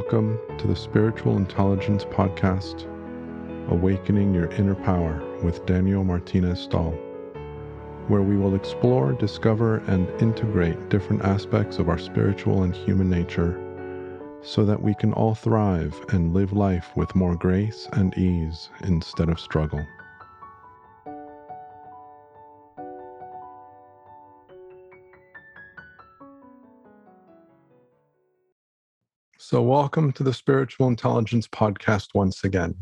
Welcome to the Spiritual Intelligence Podcast, Awakening Your Inner Power with Daniel Martinez Stahl, where we will explore, discover, and integrate different aspects of our spiritual and human nature so that we can all thrive and live life with more grace and ease instead of struggle. So, welcome to the Spiritual Intelligence Podcast once again.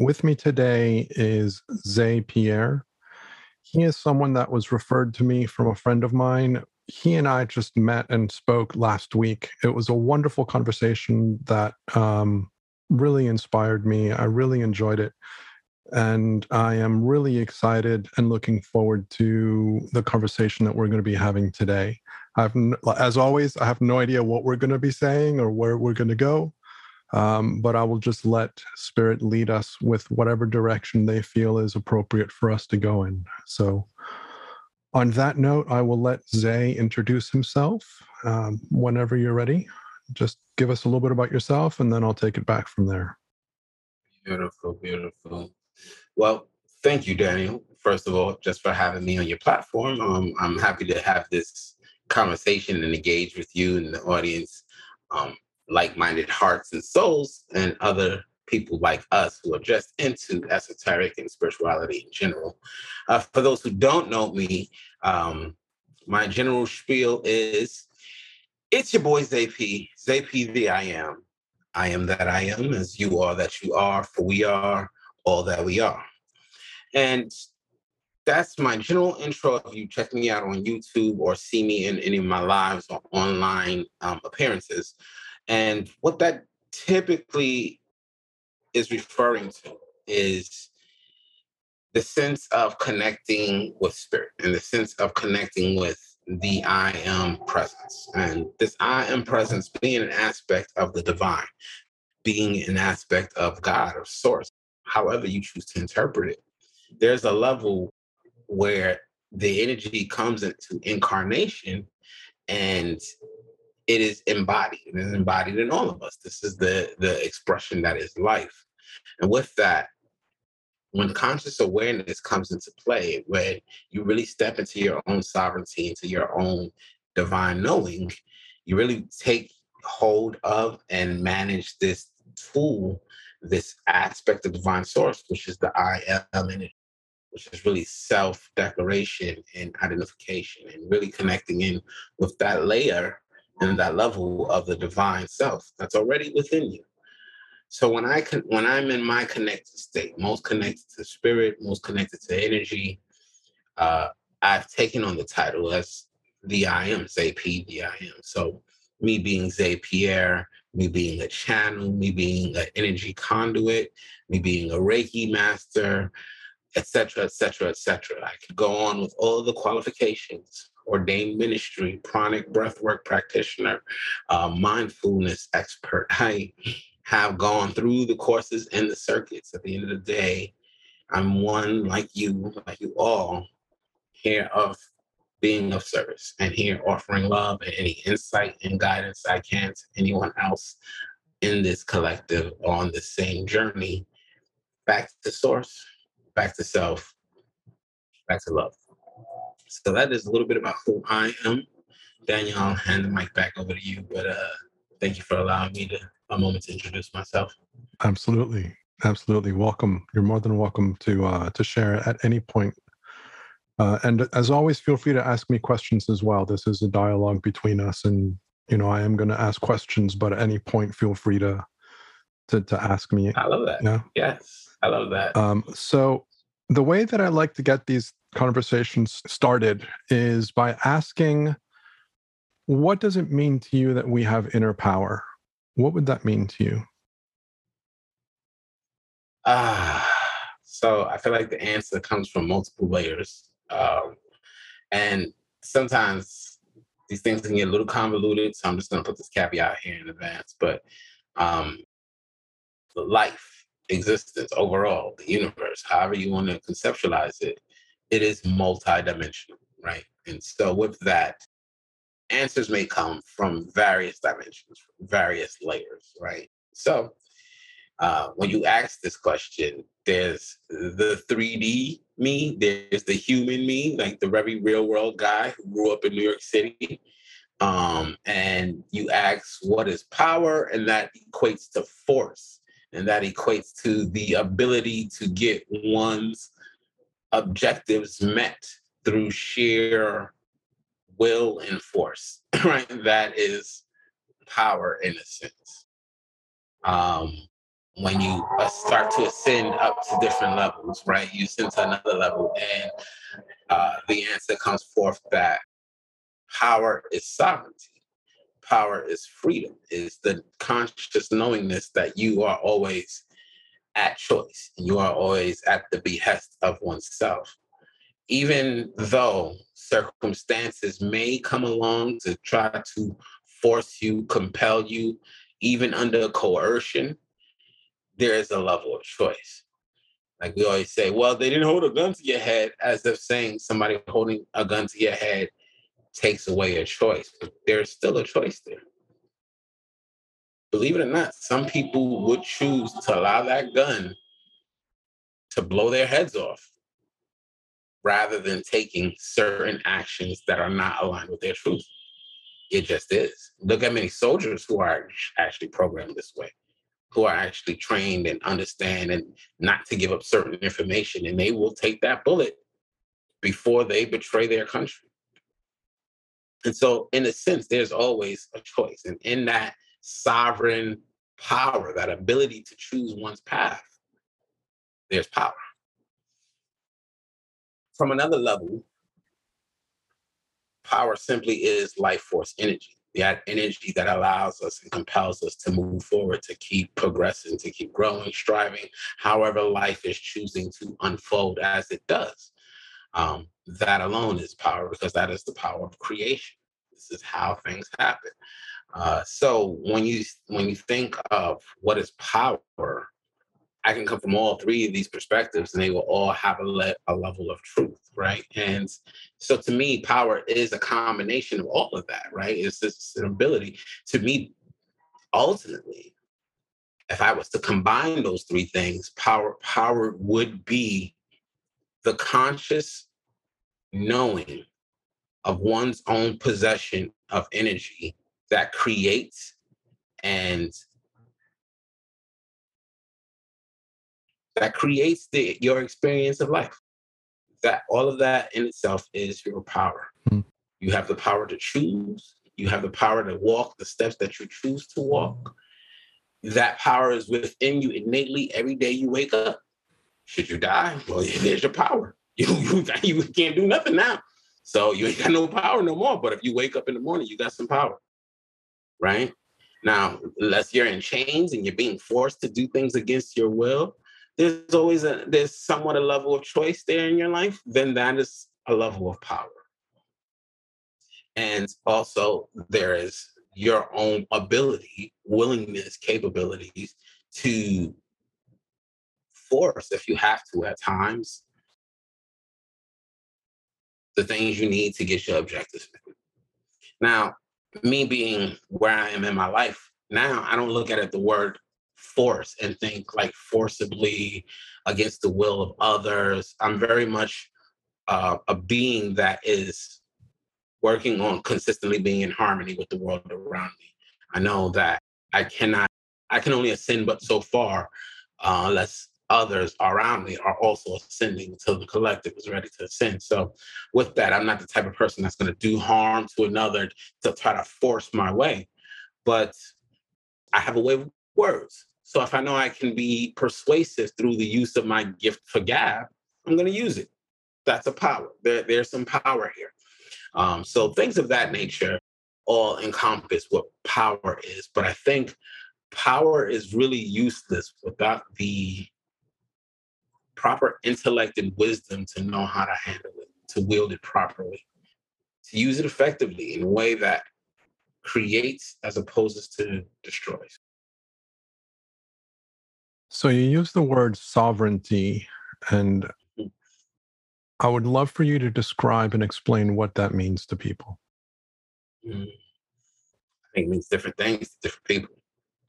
With me today is Zay Pierre. He is someone that was referred to me from a friend of mine. He and I just met and spoke last week. It was a wonderful conversation that um, really inspired me. I really enjoyed it. And I am really excited and looking forward to the conversation that we're going to be having today. I've, as always, I have no idea what we're going to be saying or where we're going to go. Um, but I will just let Spirit lead us with whatever direction they feel is appropriate for us to go in. So, on that note, I will let Zay introduce himself um, whenever you're ready. Just give us a little bit about yourself, and then I'll take it back from there. Beautiful, beautiful. Well, thank you, Daniel. First of all, just for having me on your platform. Um, I'm happy to have this conversation and engage with you and the audience, um, like-minded hearts and souls, and other people like us who are just into esoteric and spirituality in general. Uh, for those who don't know me, um, my general spiel is it's your boy ZP, ZP the I am. I am that I am, as you are that you are, for we are all that we are. And that's my general intro. If you check me out on YouTube or see me in any of my lives or online um, appearances, and what that typically is referring to is the sense of connecting with spirit and the sense of connecting with the I am presence. And this I am presence being an aspect of the divine, being an aspect of God or source, however you choose to interpret it. There's a level where the energy comes into incarnation and it is embodied. It is embodied in all of us. This is the the expression that is life. And with that, when conscious awareness comes into play, when you really step into your own sovereignty, into your own divine knowing, you really take hold of and manage this tool, this aspect of divine source, which is the I am energy which is really self declaration and identification and really connecting in with that layer and that level of the divine self that's already within you. So when I can, when I'm in my connected state, most connected to spirit, most connected to energy, uh, I've taken on the title as the I am, P, the I am. So me being Zay Pierre, me being a channel, me being an energy conduit, me being a Reiki master, etc., etc., etc. I could go on with all the qualifications ordained ministry, pranic breathwork practitioner, uh, mindfulness expert. I have gone through the courses and the circuits. At the end of the day, I'm one like you, like you all, here of being of service and here offering love and any insight and guidance I can to anyone else in this collective on the same journey back to source back to self, back to love. So that is a little bit about who I am. Daniel, I'll hand the mic back over to you, but uh, thank you for allowing me to a moment to introduce myself. Absolutely, absolutely. Welcome. You're more than welcome to uh, to share at any point. Uh, and as always, feel free to ask me questions as well. This is a dialogue between us, and you know I am going to ask questions, but at any point, feel free to to, to ask me. I love that. Yeah. Yes. I love that. Um, so, the way that I like to get these conversations started is by asking, what does it mean to you that we have inner power? What would that mean to you? Ah, uh, so I feel like the answer comes from multiple layers. Um, and sometimes these things can get a little convoluted. So I'm just going to put this caveat here in advance. But um, life existence overall, the universe, however you want to conceptualize it, it is multidimensional, right? And so with that, answers may come from various dimensions, various layers, right? So uh, when you ask this question, there's the 3D me, there's the human me, like the very real world guy who grew up in New York City. Um, and you ask what is power, and that equates to force, and that equates to the ability to get one's objectives met through sheer will and force, right? That is power in a sense. Um, when you uh, start to ascend up to different levels, right? You ascend to another level, and uh, the answer comes forth that power is sovereignty. Power is freedom, is the conscious knowingness that you are always at choice. and You are always at the behest of oneself. Even though circumstances may come along to try to force you, compel you, even under coercion, there is a level of choice. Like we always say, well, they didn't hold a gun to your head, as if saying somebody holding a gun to your head takes away a choice. But there's still a choice there. Believe it or not, some people would choose to allow that gun to blow their heads off rather than taking certain actions that are not aligned with their truth. It just is. Look at many soldiers who are actually programmed this way who are actually trained and understand and not to give up certain information, and they will take that bullet before they betray their country. And so, in a sense, there's always a choice. And in that sovereign power, that ability to choose one's path, there's power. From another level, power simply is life force energy that energy that allows us and compels us to move forward, to keep progressing, to keep growing, striving, however life is choosing to unfold as it does. Um, that alone is power because that is the power of creation. This is how things happen. Uh, so when you when you think of what is power, I can come from all three of these perspectives and they will all have a, le- a level of truth, right? And so to me, power is a combination of all of that, right? It's this ability to me, ultimately, if I was to combine those three things, power, power would be the conscious knowing of one's own possession of energy that creates and that creates the your experience of life. That all of that in itself is your power. Mm-hmm. You have the power to choose. You have the power to walk the steps that you choose to walk. That power is within you innately every day you wake up. Should you die? Well, there's your power. You, you, you can't do nothing now. So you ain't got no power no more. But if you wake up in the morning, you got some power. Right? Now, unless you're in chains and you're being forced to do things against your will, there's always a there's somewhat a level of choice there in your life, then that is a level of power. And also there is your own ability, willingness, capabilities to force, if you have to at times, the things you need to get your objectives. Now, me being where I am in my life now, I don't look at it the word force and think like forcibly against the will of others. I'm very much uh, a being that is working on consistently being in harmony with the world around me. I know that I cannot, I can only ascend but so far uh, unless others around me are also ascending until the collective is ready to ascend. So, with that, I'm not the type of person that's going to do harm to another to try to force my way. But I have a way of words. So if I know I can be persuasive through the use of my gift for gab, I'm going to use it. That's a power. There, there's some power here. Um, so things of that nature all encompass what power is. But I think power is really useless without the proper intellect and wisdom to know how to handle it, to wield it properly, to use it effectively in a way that creates as opposed to destroys. So you use the word sovereignty, and I would love for you to describe and explain what that means to people. Mm. I think it means different things to different people.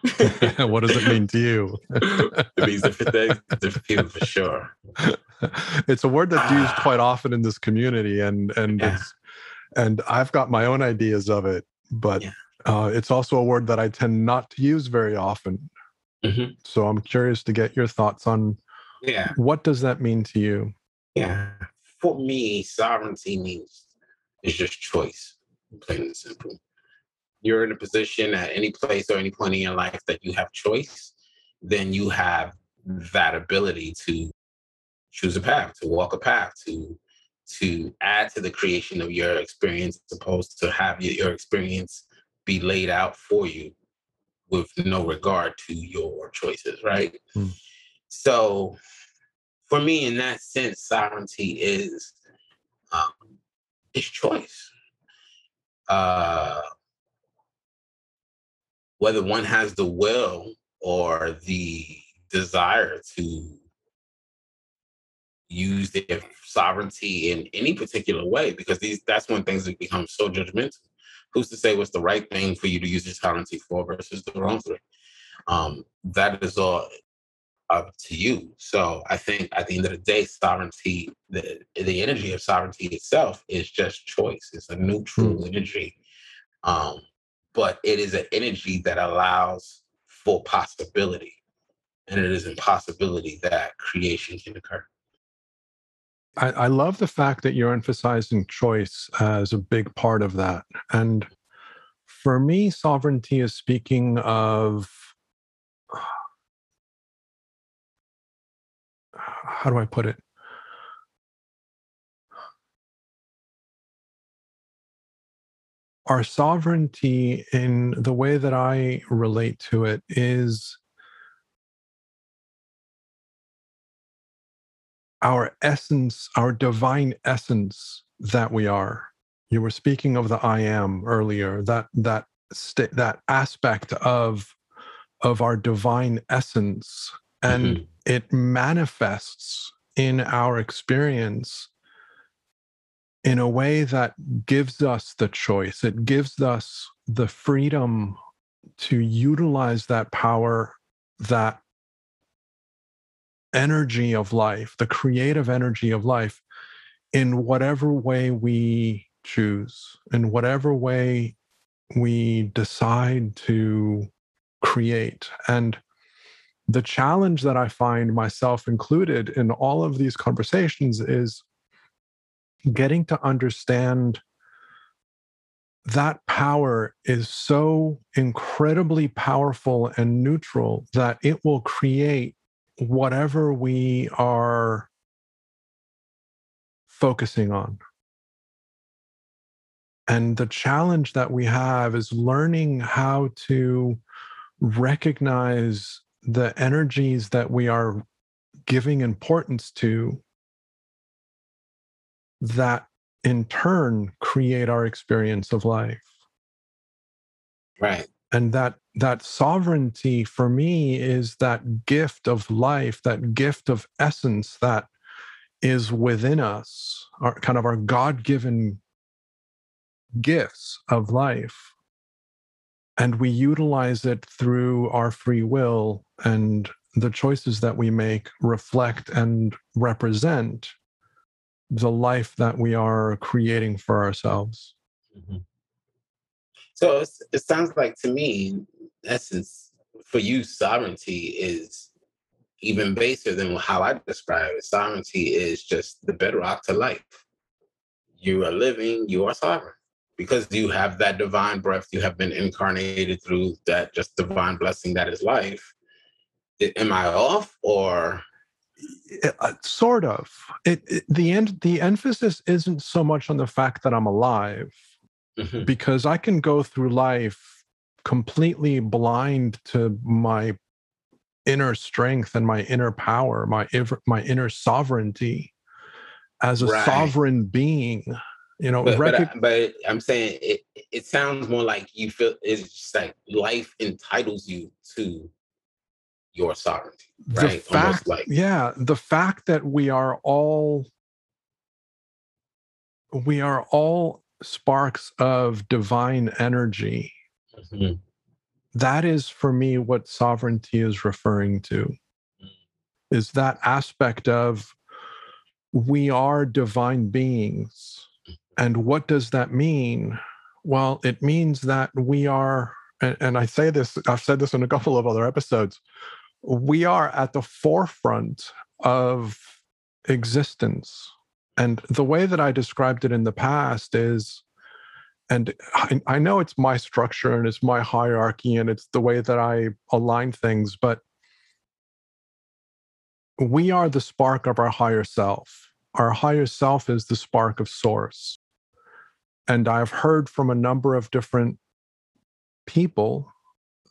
what does it mean to you? it means different things to people for sure. It's a word that's used quite often in this community, and and Yeah. it's and I've got my own ideas of it, but Yeah. uh, it's also a word that I tend not to use very often. Mhm. So I'm curious to get your thoughts on Yeah. what does that mean to you? Yeah. For me, sovereignty means it's just choice, plain and simple. You're in a position at any place or any point in your life that you have choice, then you have that ability to choose a path, to walk a path, to to add to the creation of your experience, as opposed to have your, experience be laid out for you with no regard to your choices, right? Hmm. So for me, in that sense, sovereignty is um, is choice. Uh, whether one has the will or the desire to use their sovereignty in any particular way, because these that's when things have become so judgmental. Who's to say what's the right thing for you to use your sovereignty for versus the wrong thing? Um, that is all up to you. So I think at the end of the day, sovereignty, the the energy of sovereignty itself is just choice. It's a neutral energy. Um, but it is an energy that allows for possibility. And it is in possibility that creation can occur. I, I love the fact that you're emphasizing choice as a big part of that. And for me, sovereignty is speaking of how do I put it? Our sovereignty, in the way that I relate to it, is our essence, our divine essence that we are. You were speaking of the I am earlier, that that sta- that aspect of of our divine essence and Mhm. it manifests in our experience in a way that gives us the choice. It gives us the freedom to utilize that power, that energy of life, the creative energy of life, in whatever way we choose, in whatever way we decide to create. And the challenge that I find myself included in all of these conversations is getting to understand that power is so incredibly powerful and neutral that it will create whatever we are focusing on. And the challenge that we have is learning how to recognize the energies that we are giving importance to that in turn create our experience of life Right. and that that sovereignty for me is that gift of life that gift of essence that is within us our kind of our god-given gifts of life and we utilize it through our free will and the choices that we make reflect and represent the life that we are creating for ourselves Mhm. So it sounds like to me, essence, for you, sovereignty is even baser than how I describe it. Sovereignty is just the bedrock to life. You are living, you are sovereign. Because you have that divine breath, you have been incarnated through that just divine blessing that is life. Am I off or sort of it, it the end the emphasis isn't so much on the fact that i'm alive Mhm. because i can go through life completely blind to my inner strength and my inner power my my inner sovereignty as a Right. sovereign being you know but, but, recog- I- but I'm saying it. It sounds more like you feel it's like life entitles you to your sovereignty, the fact like yeah the fact that we are all we are all sparks of divine energy. Mm-hmm. That is for me what sovereignty is referring to. Mm. Is that aspect of we are divine beings. And what does that mean? Well, it means that we are, and I say this, I've said this in a couple of other episodes, we are at the forefront of existence. And the way that I described it in the past is, and I, I, know it's my structure and it's my hierarchy and it's the way that I align things, but we are the spark of our higher self. Our higher self is the spark of source. And I've heard from a number of different people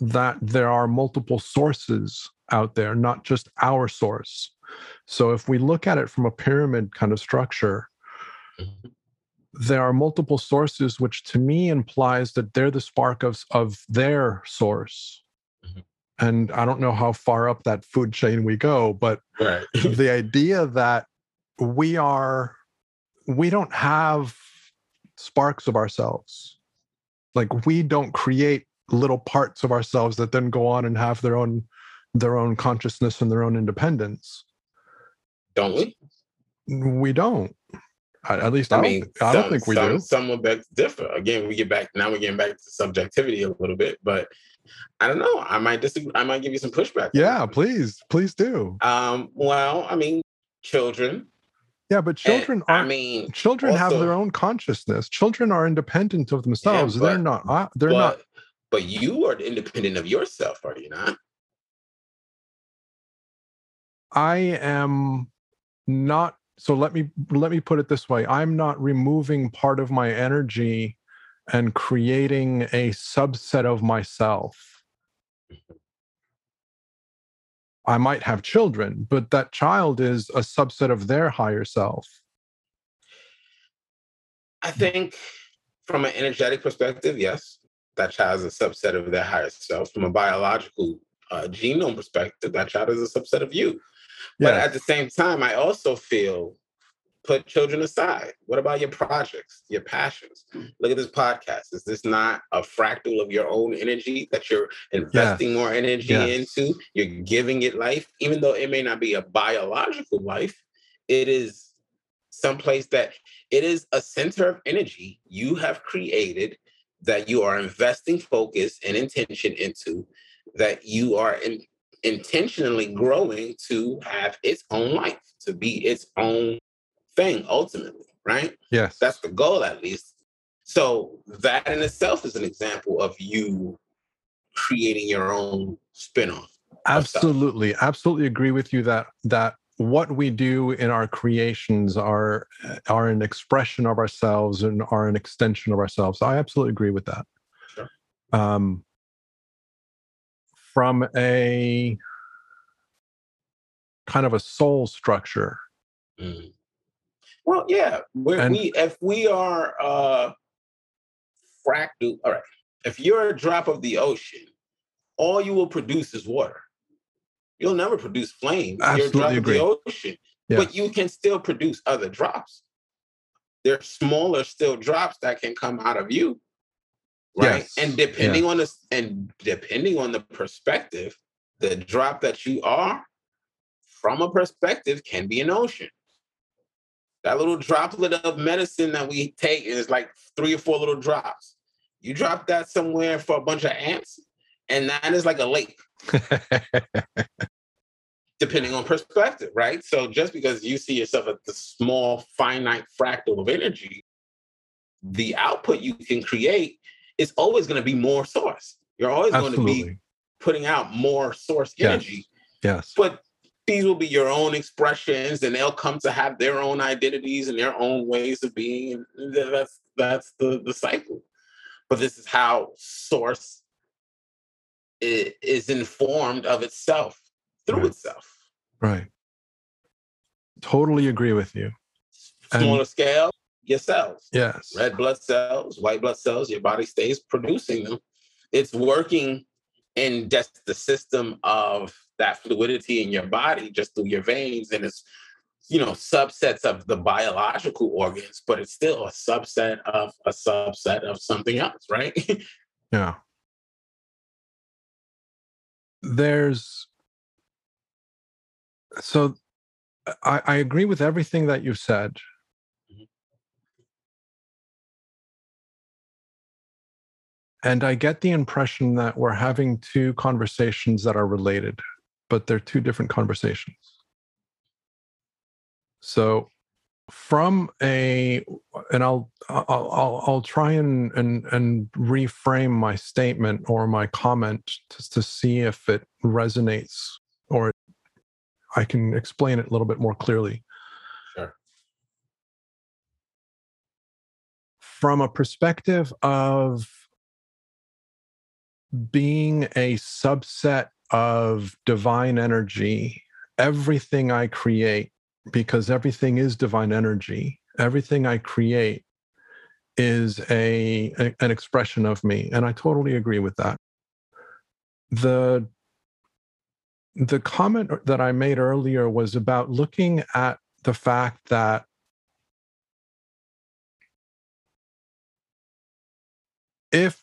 that there are multiple sources out there, not just our source. So if we look at it from a pyramid kind of structure, mm-hmm. there are multiple sources, which to me implies that they're the spark of, of their source. Mm-hmm. And I don't know how far up that food chain we go, but right. the idea that we are, we don't have sparks of ourselves. Like we don't create little parts of ourselves that then go on and have their own their own consciousness and their own independence. Don't we? We don't. At least I, I mean, don't, I don't think we some, do. Some will beg differ. Again, we get back now. We're getting back to subjectivity a little bit, but I don't know. I might disagree. I might give you some pushback. Yeah, please, please do. Um, well, I mean, children. Yeah, but children are. I mean, children also, have their own consciousness. Children are independent of themselves. Yeah, but, they're not. Uh, they're but, not. But you are independent of yourself, are you not? I am not so let me let me put it this way. I'm not removing part of my energy and creating a subset of myself. I might have children but that child is a subset of their higher self. I think from an energetic perspective yes that child is a subset of their higher self. From a biological uh, genome perspective that child is a subset of you but at the same time, I also feel put children aside. What about your projects, your passions? Hmm. Look at this podcast. Is this not a fractal of your own energy that you're investing more energy into? You're giving it life, even though it may not be a biological life, it is someplace that it is a center of energy you have created that you are investing focus and intention into that you are in, intentionally growing to have its own life, to be its own thing ultimately, right? Yes. That's the goal, at least. So that in itself is an example of you creating your own spinoff. Absolutely. Absolutely agree with you that that what we do in our creations are are an expression of ourselves and are an extension of ourselves. I absolutely agree with that. Sure. Um, from a kind of a soul structure. Mm. Well, yeah, and, we if we are uh fractal, all right. If you're a drop of the ocean, all you will produce is water. You'll never produce flames. You're a drop agree. of the ocean, yeah. but you can still produce other drops. There's smaller still drops that can come out of you right? Yes. and depending yeah. on the and depending on the perspective the drop that you are from a perspective can be an ocean. That little droplet of medicine that we take is like three or four little drops. You drop that somewhere for a bunch of ants and that is like a lake. Depending on perspective right? So just because you see yourself as the small finite fractal of energy the output you can create it's always going to be more source. You're always Absolutely. going to be putting out more source yes. energy. Yes. But these will be your own expressions and they'll come to have their own identities and their own ways of being. And that's that's the, the cycle. But this is how source is informed of itself through right. itself. Right. Totally agree with you. Smaller and, scale, your cells. Yes. Red blood cells, white blood cells, your body stays producing them. It's working in just the system of that fluidity in your body, just through your veins, and it's you know subsets of the biological organs but it's still a subset of a subset of something else right yeah there's so I, I agree with everything that you've said and i get the impression that we're having two conversations that are related but they're two different conversations so from a and I'll I'll I'll, I'll try and, and and reframe my statement or my comment just to see if it resonates or I can explain it a little bit more clearly. Sure. From a perspective of being a subset of divine energy, everything I create because everything is divine energy. Everything I create is a, a, an expression of me, and I totally agree with that. The the comment that I made earlier was about looking at the fact that if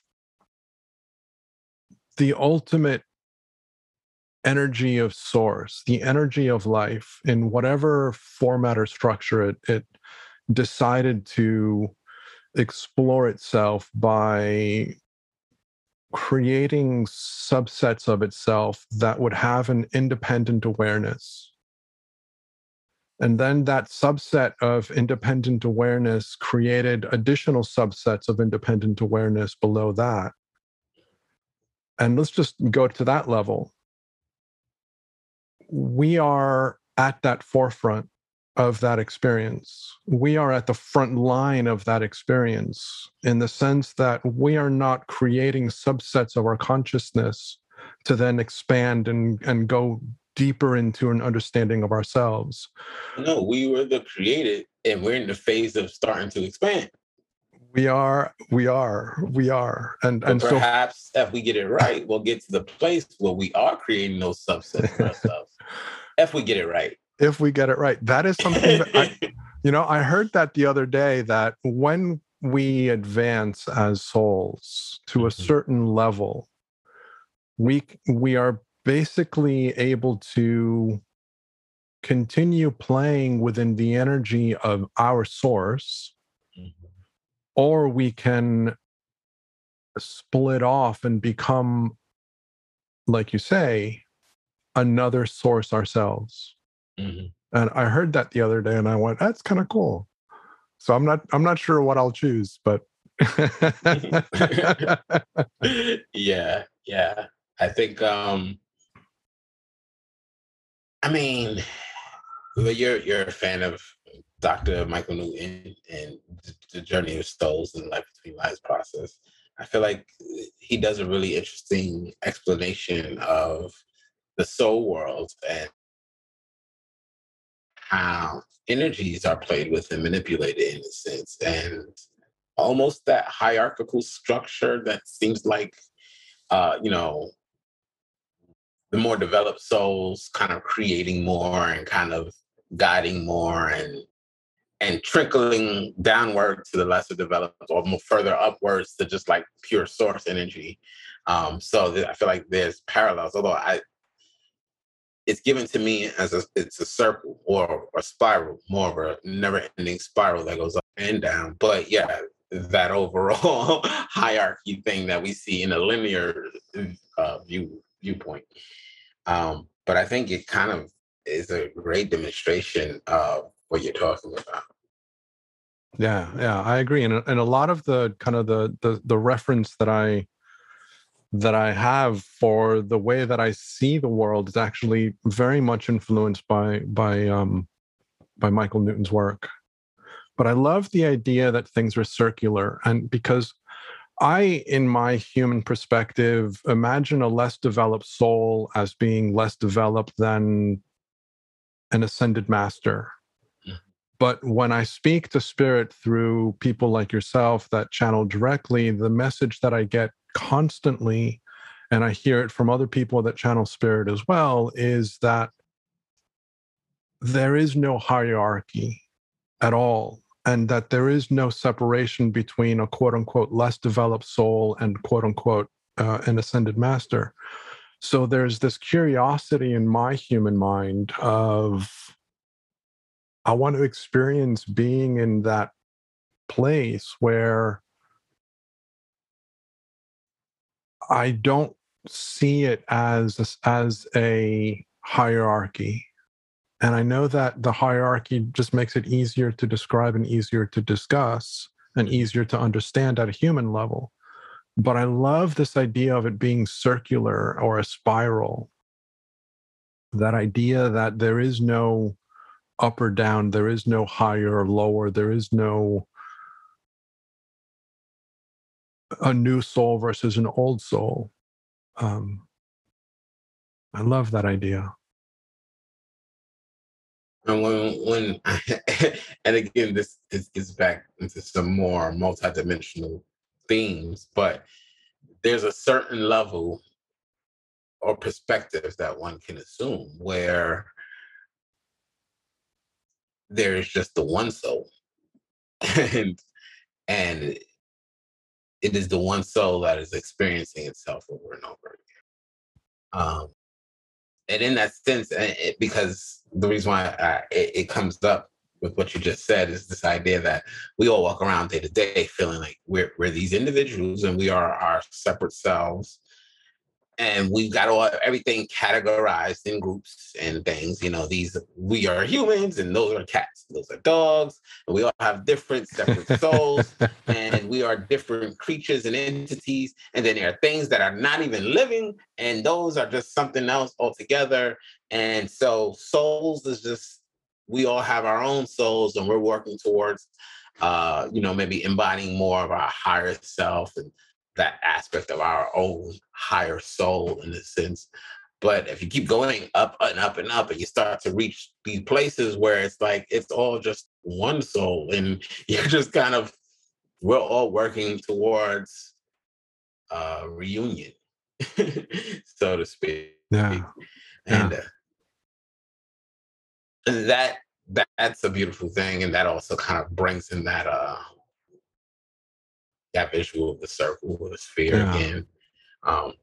the ultimate energy of source, the energy of life in whatever format or structure it, it decided to explore itself by creating subsets of itself that would have an independent awareness. And then that subset of independent awareness created additional subsets of independent awareness below that. And let's just go to that level we are at that forefront of that experience. We are at the front line of that experience in the sense that we are not creating subsets of our consciousness to then expand and, and go deeper into an understanding of ourselves. No, we were the created and we're in the phase of starting to expand. We are, we are, we are. And but and perhaps so, if we get it right, we'll get to the place where we are creating those subsets ourselves if we get it right. If we get it right. That is something that I, you know, I heard that the other day that when we advance as souls to a mm-hmm. certain level, we we are basically able to continue playing within the energy of our source mm-hmm. Or we can split off and become like you say another source ourselves. Mm-hmm. And I heard that the other day and I went, that's kind of cool. So I'm not I'm not sure what I'll choose, but yeah, yeah. I think um I mean you're you're a fan of Dr. Michael Newton and the journey of souls and life between lives process. I feel like he does a really interesting explanation of the soul world and how energies are played with and manipulated in a sense and almost that hierarchical structure that seems like uh, you know the more developed souls kind of creating more and kind of guiding more and and trickling downward to the lesser developed or more further upwards to just like pure source energy um, so i feel like there's parallels although i it's given to me as a it's a circle or a spiral, more of a never-ending spiral that goes up and down. But yeah, that overall hierarchy thing that we see in a linear uh, view viewpoint. Um, but I think it kind of is a great demonstration of what you're talking about. Yeah, yeah, I agree. And and a lot of the kind of the the the reference that I that I have for the way that I see the world is actually very much influenced by by um, by Michael Newton's work. But I love the idea that things are circular, and because I, in my human perspective, imagine a less developed soul as being less developed than an ascended master. But when I speak to spirit through people like yourself that channel directly, the message that I get constantly, and I hear it from other people that channel spirit as well, is that there is no hierarchy at all and that there is no separation between a quote unquote less developed soul and quote unquote uh, an ascended master. So there's this curiosity in my human mind of I want to experience being in that place where I don't see it as as a hierarchy and I know that the hierarchy just makes it easier to describe and easier to discuss and easier to understand at a human level. But I love this idea of it being circular or a spiral. That idea that there is no up or down, there is no higher or lower, there is no a new soul versus an old soul. Um, I love that idea. And when when and again this this gets back into some more multidimensional themes, but there's a certain level or perspective that one can assume where there is just the one soul. And and it is the one soul that is experiencing itself over and over again. Um and in that sense, it, because the reason why I, it, it comes up with what you just said is this idea that we all walk around day to day feeling like we're we're these individuals and we are our separate selves and we've got all everything categorized in groups and things. You know, these we are humans, and those are cats, those are dogs, and we all have different separate souls, and we are different creatures and entities. And then there are things that are not even living, and those are just something else altogether. And so, souls is just we all have our own souls, and we're working towards, uh, you know, maybe embodying more of our higher self and that aspect of our own higher soul in a sense. But if you keep going up and up and up, and you start to reach these places where it's like it's all just one soul, and you're just kind of we're all working towards uh reunion, so to speak. Yeah. And, yeah. Uh, and that that's a beautiful thing, and that also kind of brings in that uh that visual of the circle or the sphere yeah. again. Um,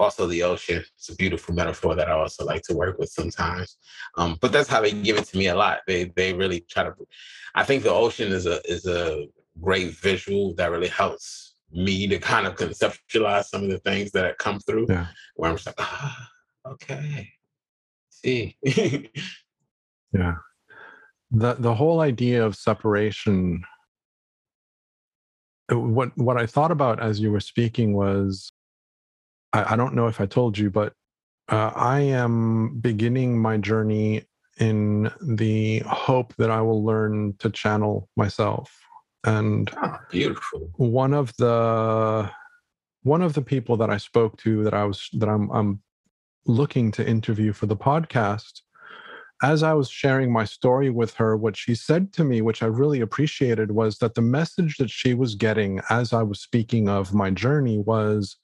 also, the ocean. It's a beautiful metaphor that I also like to work with sometimes. Um, but that's how they give it to me a lot. They they really try to. I think the ocean is a is a great visual that really helps me to kind of conceptualize some of the things that come through. Yeah. Where I'm just like, ah, okay, see. yeah. The the whole idea of separation what what I thought about as you were speaking was I, I don't know if I told you, but uh, I am beginning my journey in the hope that I will learn to channel myself. And oh, beautiful. One of the one of the people that I spoke to that I was that I'm I'm looking to interview for the podcast as I was sharing my story with her, what she said to me, which I really appreciated, was that the message that she was getting as I was speaking of my journey was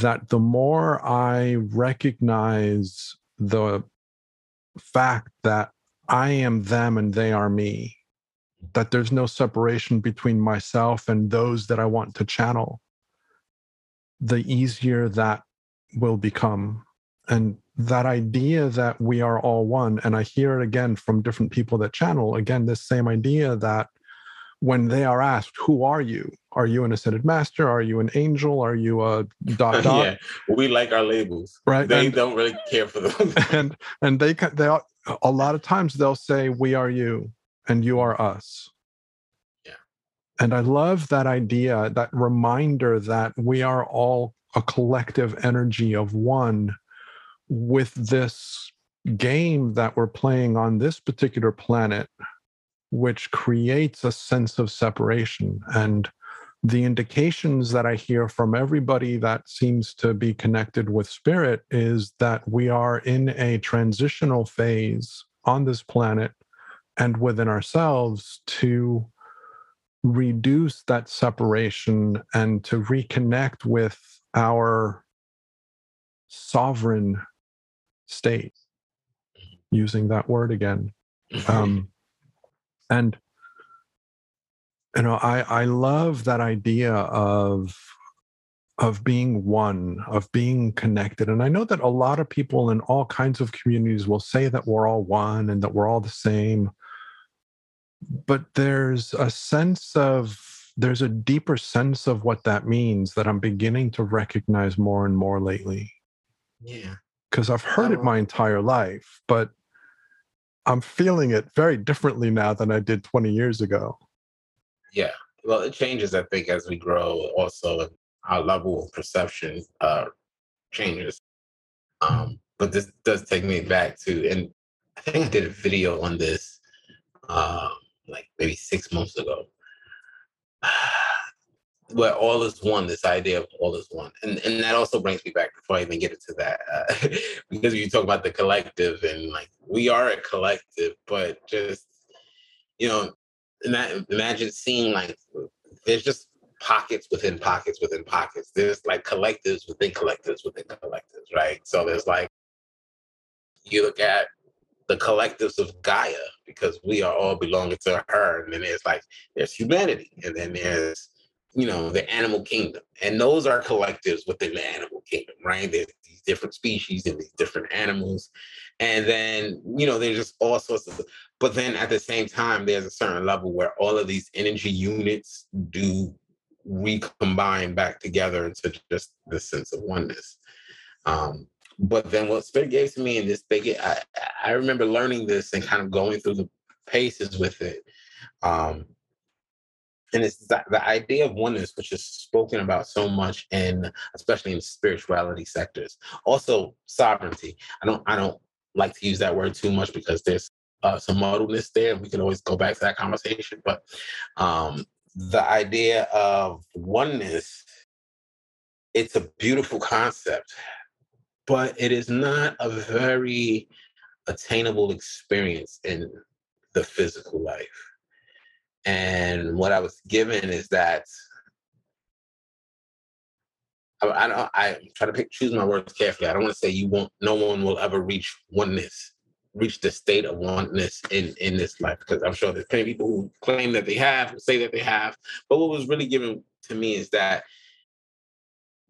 that the more I recognize the fact that I am them and they are me, that there's no separation between myself and those that I want to channel, the easier that will become. And that idea that we are all one. And i hear it again from different people that channel again this same idea that when they are asked who are you? Are you an ascended master? Are you an angel? Are you a dot dot? Yeah we like our labels. Right they and, don't really care for them. and and they they a lot of times they'll say we are you and you are us. Yeah. And i love that idea that reminder that we are all a collective energy of one with this game that we're playing on this particular planet, which creates a sense of separation. And the indications that I hear from everybody that seems to be connected with spirit is that we are in a transitional phase on this planet and within ourselves to reduce that separation and to reconnect with our sovereign state. using that word again. Um, and you know, I I love that idea of of being one, of being connected. And I know that a lot of people in all kinds of communities will say that we're all one and that we're all the same. But there's a sense of there's a deeper sense of what that means that I'm beginning to recognize more and more lately. Yeah. Because I've heard it my entire life, but I'm feeling it very differently now than I did 20 years ago. Yeah. Well, it changes, I think, as we grow also our level of perception uh, changes. Um, but this does take me back to, and I think I did a video on this uh, like maybe six months ago where all is one, this idea of all is one. And and that also brings me back before I even get into that. Uh, because you talk about the collective and like we are a collective, but just you know, imagine seeing like there's just pockets within pockets within pockets. There's like collectives within collectives within collectives, right? So there's like you look at the collectives of Gaia because we are all belonging to her, and then there's like there's humanity, and then there's you know the animal kingdom, and those are collectives within the animal kingdom, right? There's these different species and these different animals, and then you know there's just all sorts of. But then at the same time, there's a certain level where all of these energy units do recombine back together into just the sense of oneness. Um, but then what Spirit gave to me in this big, I, I remember learning this and kind of going through the paces with it. Um, and it's the, the idea of oneness, which is spoken about so much in, especially in spirituality sectors. Also, sovereignty. I don't, I don't like to use that word too much because there's uh, some muddleness there. We can always go back to that conversation. But um, the idea of oneness, it's a beautiful concept but it is not a very attainable experience in the physical life. And what I was given is that I, I don't. I try to pick choose my words carefully. I don't want to say you won't. No one will ever reach oneness, reach the state of oneness in in this life, because I'm sure there's plenty of people who claim that they have, say that they have. But what was really given to me is that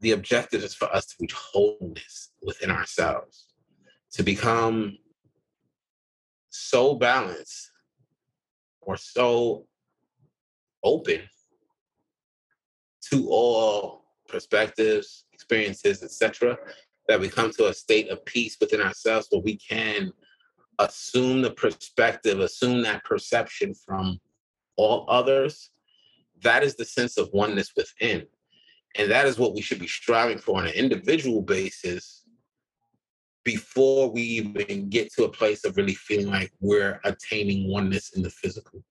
the objective is for us to reach wholeness within ourselves, to become so balanced or so open to all perspectives, experiences, etc., that we come to a state of peace within ourselves where we can assume the perspective, assume that perception from all others. That is the sense of oneness within. And that is what we should be striving for on an individual basis before we even get to a place of really feeling like we're attaining oneness in the physical.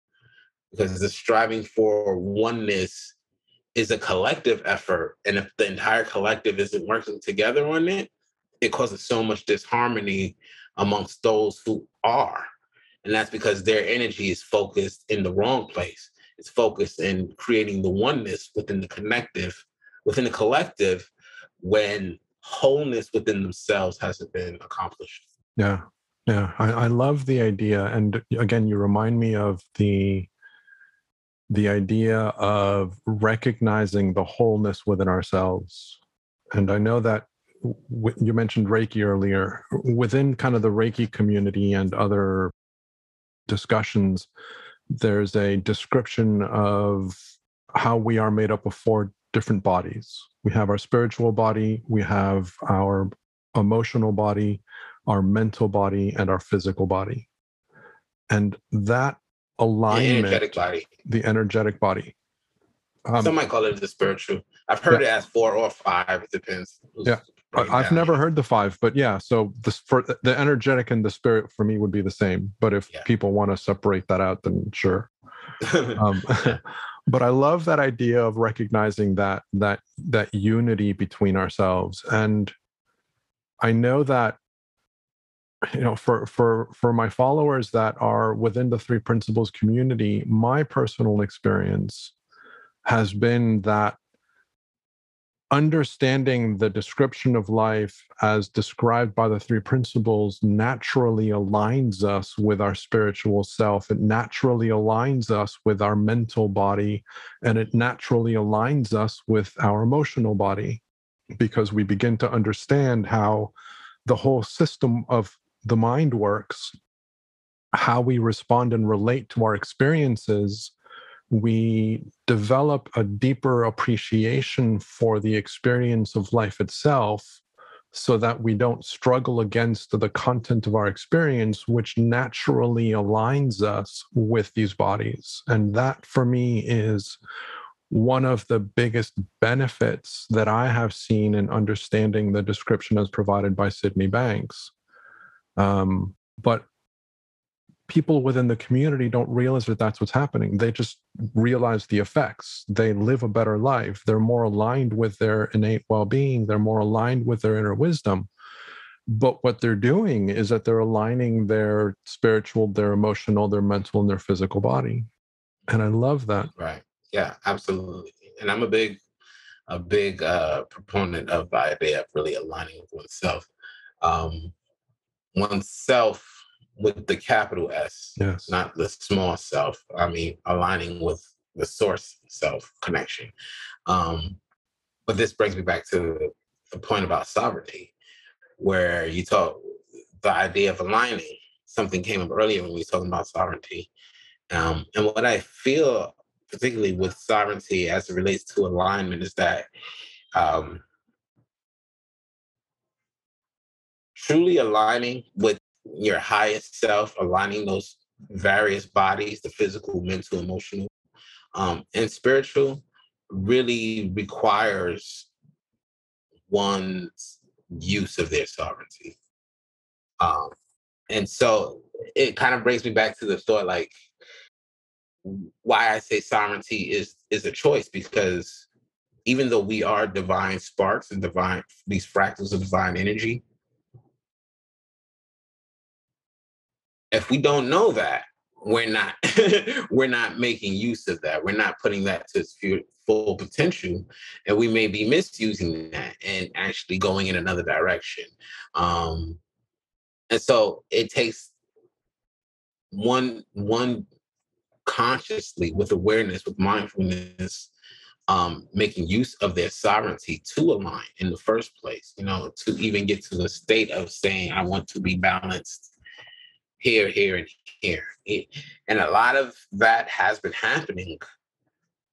Because the striving for oneness is a collective effort. And if the entire collective isn't working together on it, it causes so much disharmony amongst those who are. And that's because their energy is focused in the wrong place. It's focused in creating the oneness within the connective within the collective when wholeness within themselves hasn't been accomplished. Yeah. Yeah. I, I love the idea. And again, you remind me of the the idea of recognizing the wholeness within ourselves. And I know that w- you mentioned Reiki earlier. Within kind of the Reiki community and other discussions, there's a description of how we are made up of four different bodies. We have our spiritual body, we have our emotional body, our mental body, and our physical body. And that alignment, the energetic body, the energetic body. Um, Some might call it the spiritual. I've heard yeah. it as four or five. It depends. yeah. I've never heard the five, but yeah. So the for the energetic and the spirit for me would be the same. But if yeah. people want to separate that out, then sure. um, but i love that idea of recognizing that that that unity between ourselves and i know that you know for for for my followers that are within the three principles community my personal experience has been that understanding the description of life as described by the three principles naturally aligns us with our spiritual self. It naturally aligns us with our mental body, and it naturally aligns us with our emotional body because we begin to understand how the whole system of the mind works, how we respond and relate to our experiences we develop a deeper appreciation for the experience of life itself so that we don't struggle against the content of our experience, which naturally aligns us with these bodies. And that for me is one of the biggest benefits that I have seen in understanding the description as provided by Sydney Banks. Um, but people within the community don't realize that that's what's happening. They just realize the effects. They live a better life. They're more aligned with their innate well being, they're more aligned with their inner wisdom. But what they're doing is that they're aligning their spiritual, their emotional, their mental, and their physical body. And I love that. Right. Yeah, absolutely. And I'm a big, a big uh, proponent of the idea of really aligning with oneself. Um, oneself with the capital S, yes. not the small self. I mean, aligning with the source self connection. Um, but this brings me back to the point about sovereignty, where you talk the idea of aligning. Something came up earlier when we were talking about sovereignty. Um, and what I feel, particularly with sovereignty as it relates to alignment, is that um, truly aligning with your highest self, aligning those various bodies, the physical, mental, emotional, um, and spiritual, really requires one's use of their sovereignty. Um, and so it kind of brings me back to the thought like why I say sovereignty is is a choice because even though we are divine sparks and divine these fractals of divine energy, if we don't know that we're not we're not making use of that. We're not putting that to its full potential and we may be misusing that and actually going in another direction. Um and so it takes one one consciously with awareness with mindfulness um, making use of their sovereignty to align in the first place, you know, to even get to the state of saying, I want to be balanced here, here, and here. And a lot of that has been happening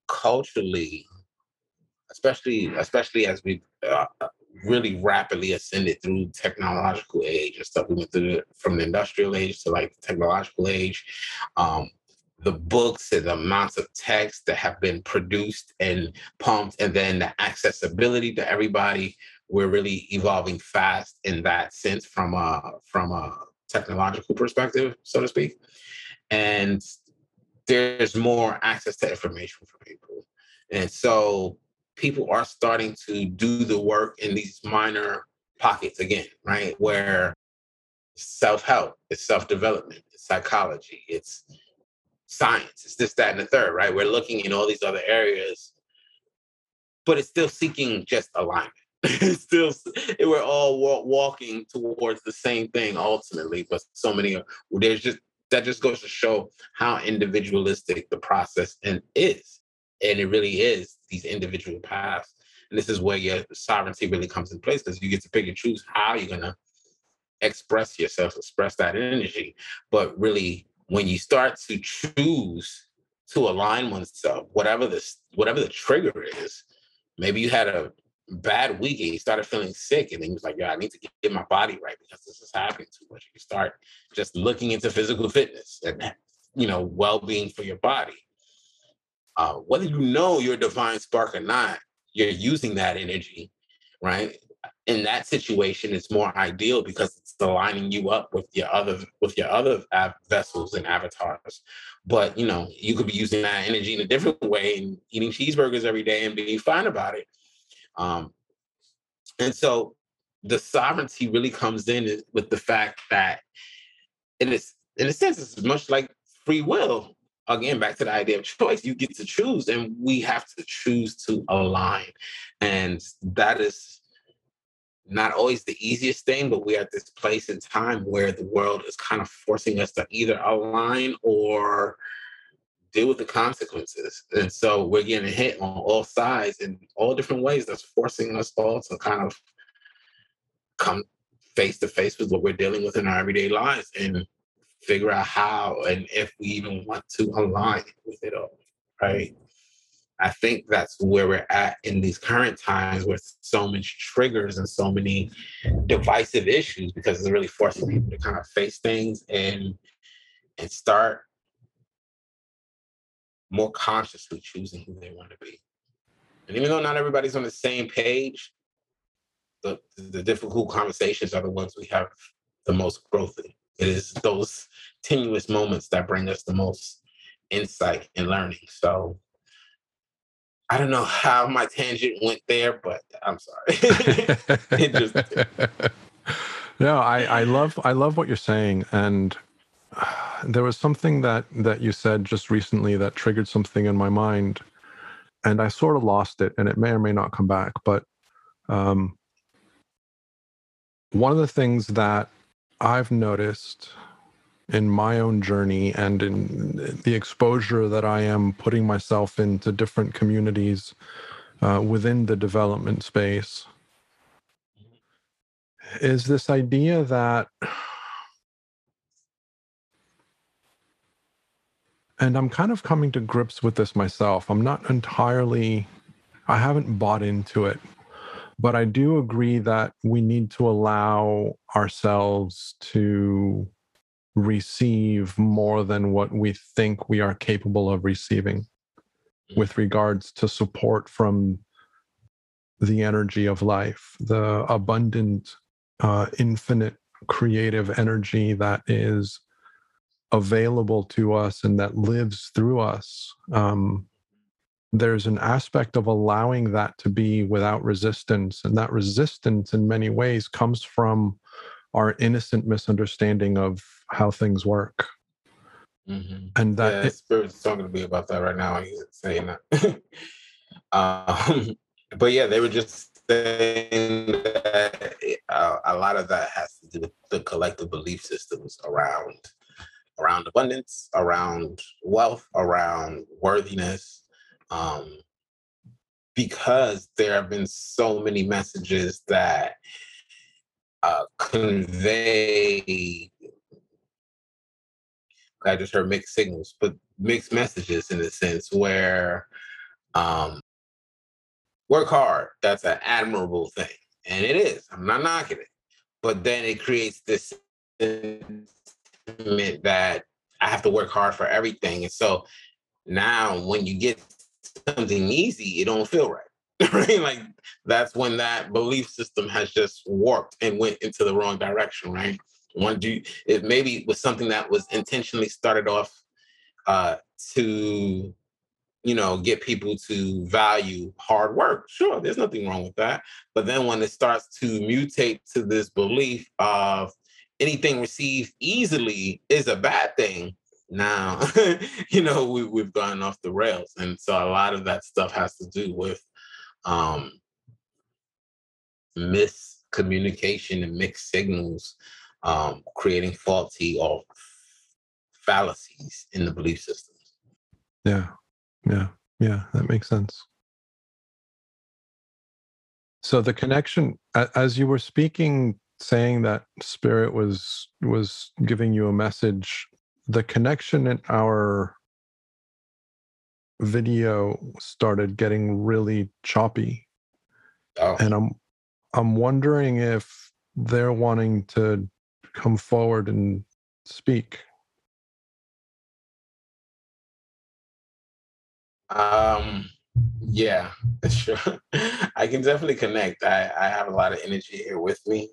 culturally, especially especially as we uh, really rapidly ascended through technological age and stuff. We went through the, from the industrial age to like the technological age. Um, the books and the amounts of text that have been produced and pumped, and then the accessibility to everybody. We're really evolving fast in that sense from a from a technological perspective, so to speak. And there's more access to information for people. And so people are starting to do the work in these minor pockets again, right? Where self help, it's self development, it's psychology, it's science, it's this, that, and the third, right? We're looking in all these other areas, but it's still seeking just alignment. still we're all walking towards the same thing ultimately but so many there's just that just goes to show how individualistic the process and is and it really is these individual paths. And this is where your sovereignty really comes in place because you get to pick and choose how you're going to express yourself express that energy. But really when you start to choose to align oneself whatever this whatever the trigger is maybe you had a bad week and he started feeling sick and then he was like yeah i need to get my body right because this is happening too much. You start just looking into physical fitness and you know well-being for your body. Uh, whether you know your divine spark or not you're using that energy right? In that situation it's more ideal because it's aligning you up with your other with your other vessels and avatars. But you know you could be using that energy in a different way and eating cheeseburgers every day and being fine about it um, and so the sovereignty really comes in with the fact that it is, in a sense, it's much like free will. again, back to the idea of choice, you get to choose, and we have to choose to align. And that is not always the easiest thing, but we're at this place in time where the world is kind of forcing us to either align or deal with the consequences. And so we're getting hit on all sides in all different ways that's forcing us all to kind of come face to face with what we're dealing with in our everyday lives and figure out how and if we even want to align with it all, right? I think that's where we're at in these current times with so much triggers and so many divisive issues because it's really forcing people to kind of face things and and start more consciously choosing who they want to be. And even though not everybody's on the same page, the, the difficult conversations are the ones we have the most growth in. It is those tenuous moments that bring us the most insight and learning. So I don't know how my tangent went there, but I'm sorry. just... no, I, I love I love what you're saying, and there was something that that you said just recently that triggered something in my mind, and I sort of lost it, and it may or may not come back. But um, one of the things that I've noticed in my own journey and in the exposure that I am putting myself into different communities uh, within the development space is this idea that and I'm kind of coming to grips with this myself. I'm not entirely, I haven't bought into it, but I do agree that we need to allow ourselves to receive more than what we think we are capable of receiving with regards to support from the energy of life, the abundant, uh, infinite creative energy that is available to us and that lives through us. Um, there's an aspect of allowing that to be without resistance. And that resistance, in many ways, comes from our innocent misunderstanding of how things work. Mm-hmm. And that yeah, it, Spirit's talking to me about that right now. He's saying that. um, but yeah, they were just saying that uh, a lot of that has to do with the collective belief systems around around abundance, around wealth, around worthiness. Um, because there have been so many messages that uh, convey I just heard mixed signals, but mixed messages in a sense where um, work hard. That's an admirable thing. And it is. I'm not knocking it. But then it creates this sentiment that I have to work hard for everything. And so now when you get something easy, it don't feel right. right? Like that's when that belief system has just warped and went into the wrong direction, right? One do it maybe was something that was intentionally started off uh, to you know get people to value hard work. Sure, there's nothing wrong with that. But then when it starts to mutate to this belief of anything received easily is a bad thing, now you know we, we've gone off the rails and so a lot of that stuff has to do with um miscommunication and mixed signals um, creating faulty or fallacies in the belief systems. Yeah, yeah, yeah, that makes sense. So the connection, as you were speaking, saying that spirit was was giving you a message, the connection in our video started getting really choppy, oh. and I'm I'm wondering if they're wanting to come forward and speak? Um, yeah, sure. I can definitely connect. I, I have a lot of energy here with me.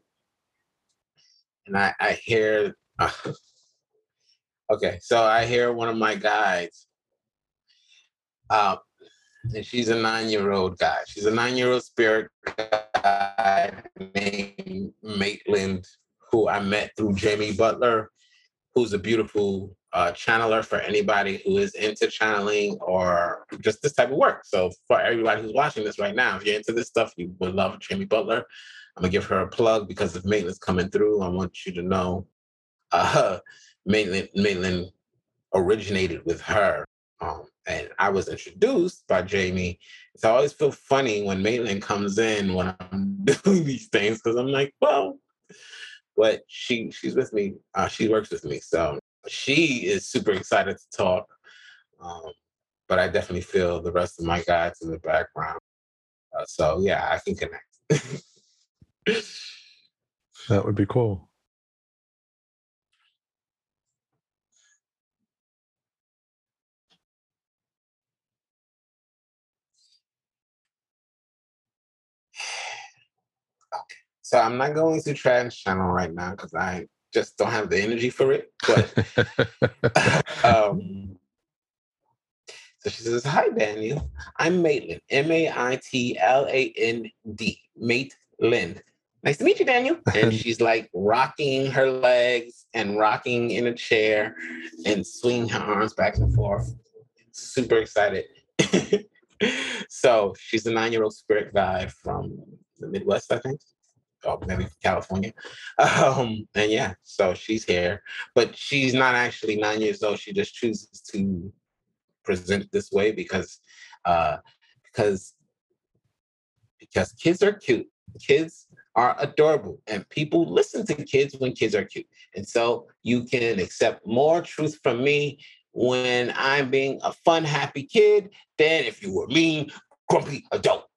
And I, I hear, uh, okay, so I hear one of my guides. Uh, and she's a nine-year-old guy. She's a nine-year-old spirit guide named Maitland who I met through Jamie Butler, who's a beautiful uh, channeler for anybody who is into channeling or just this type of work. So for everybody who's watching this right now, if you're into this stuff, you would love Jamie Butler. I'm gonna give her a plug because if Maitland's coming through, I want you to know uh, Maitland, Maitland originated with her. Um, and I was introduced by Jamie. So I always feel funny when Maitland comes in when I'm doing these things because I'm like, well, but she she's with me. Uh, she works with me, so she is super excited to talk. Um, but I definitely feel the rest of my guides in the background. Uh, so yeah, I can connect. that would be cool. Okay. So I'm not going to trance channel right now because I just don't have the energy for it. But um, so she says, Hi, Daniel. I'm Maitland, M A I T L A N D, Maitland. Nice to meet you, Daniel. And she's like rocking her legs and rocking in a chair and swinging her arms back and forth. Super excited. so she's a nine year old spirit guide from the Midwest, I think or maybe California. Um, and yeah, so she's here, but she's not actually nine years old. She just chooses to present this way because uh, because because kids are cute. Kids are adorable, and people listen to kids when kids are cute. And so you can accept more truth from me when I'm being a fun, happy kid than if you were mean, grumpy adult.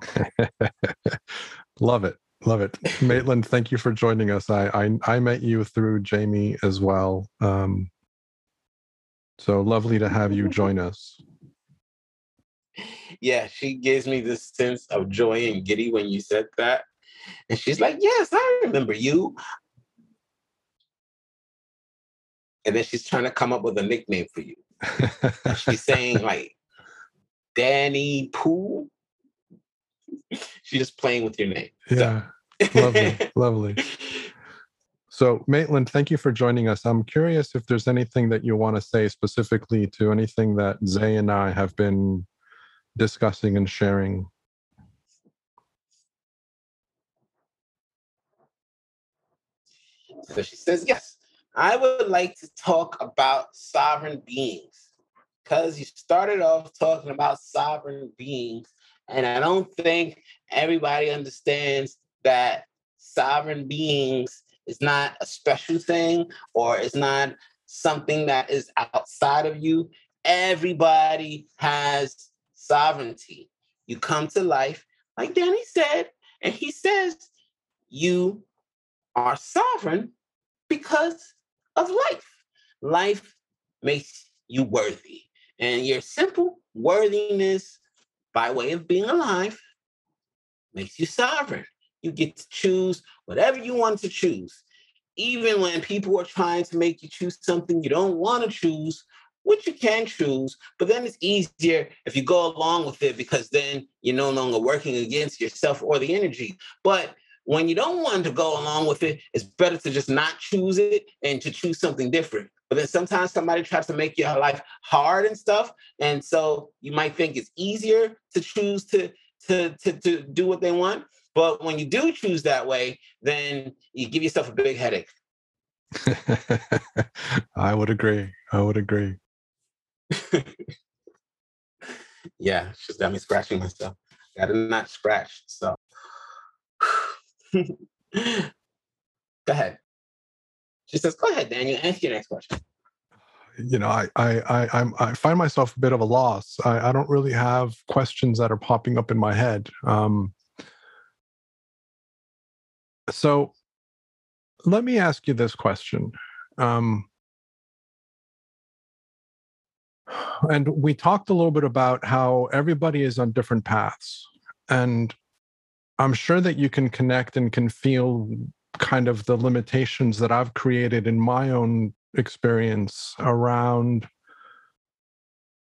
Love it. Love it. Maitland, thank you for joining us. I, I, I met you through Jamie as well. Um, so lovely to have you join us. Yeah, she gives me this sense of joy and giddy when you said that. And she's like, Yes, I remember you. And then she's trying to come up with a nickname for you. she's saying, like, Danny Pooh she's just playing with your name. Yeah. So. lovely. Lovely. So, Maitland, thank you for joining us. I'm curious if there's anything that you want to say specifically to anything that Zay and I have been discussing and sharing. So she says, Yes, I would like to talk about sovereign beings because you started off talking about sovereign beings and I don't think everybody understands that sovereign beings is not a special thing or it's not something that is outside of you. Everybody has sovereignty. You come to life, like Danny said, and he says, you are sovereign because of life. Life makes you worthy. And your simple worthiness by way of being alive makes you sovereign. You get to choose whatever you want to choose. Even when people are trying to make you choose something you don't want to choose, which you can choose, but then it's easier if you go along with it because then you're no longer working against yourself or the energy. But when you don't want to go along with it, it's better to just not choose it and to choose something different. But then sometimes somebody tries to make your life hard and stuff. And so you might think it's easier to choose to, to, to, to do what they want. But when you do choose that way, then you give yourself a big headache. I would agree. I would agree. yeah, she's got me scratching myself. Got to not scratch. So go ahead. She says, "Go ahead, Daniel. Ask your next question." You know, I I I I'm, I find myself a bit of a loss. I, I don't really have questions that are popping up in my head. Um, so, let me ask you this question. Um, and we talked a little bit about how everybody is on different paths, and I'm sure that you can connect and can feel kind of the limitations that I've created in my own experience around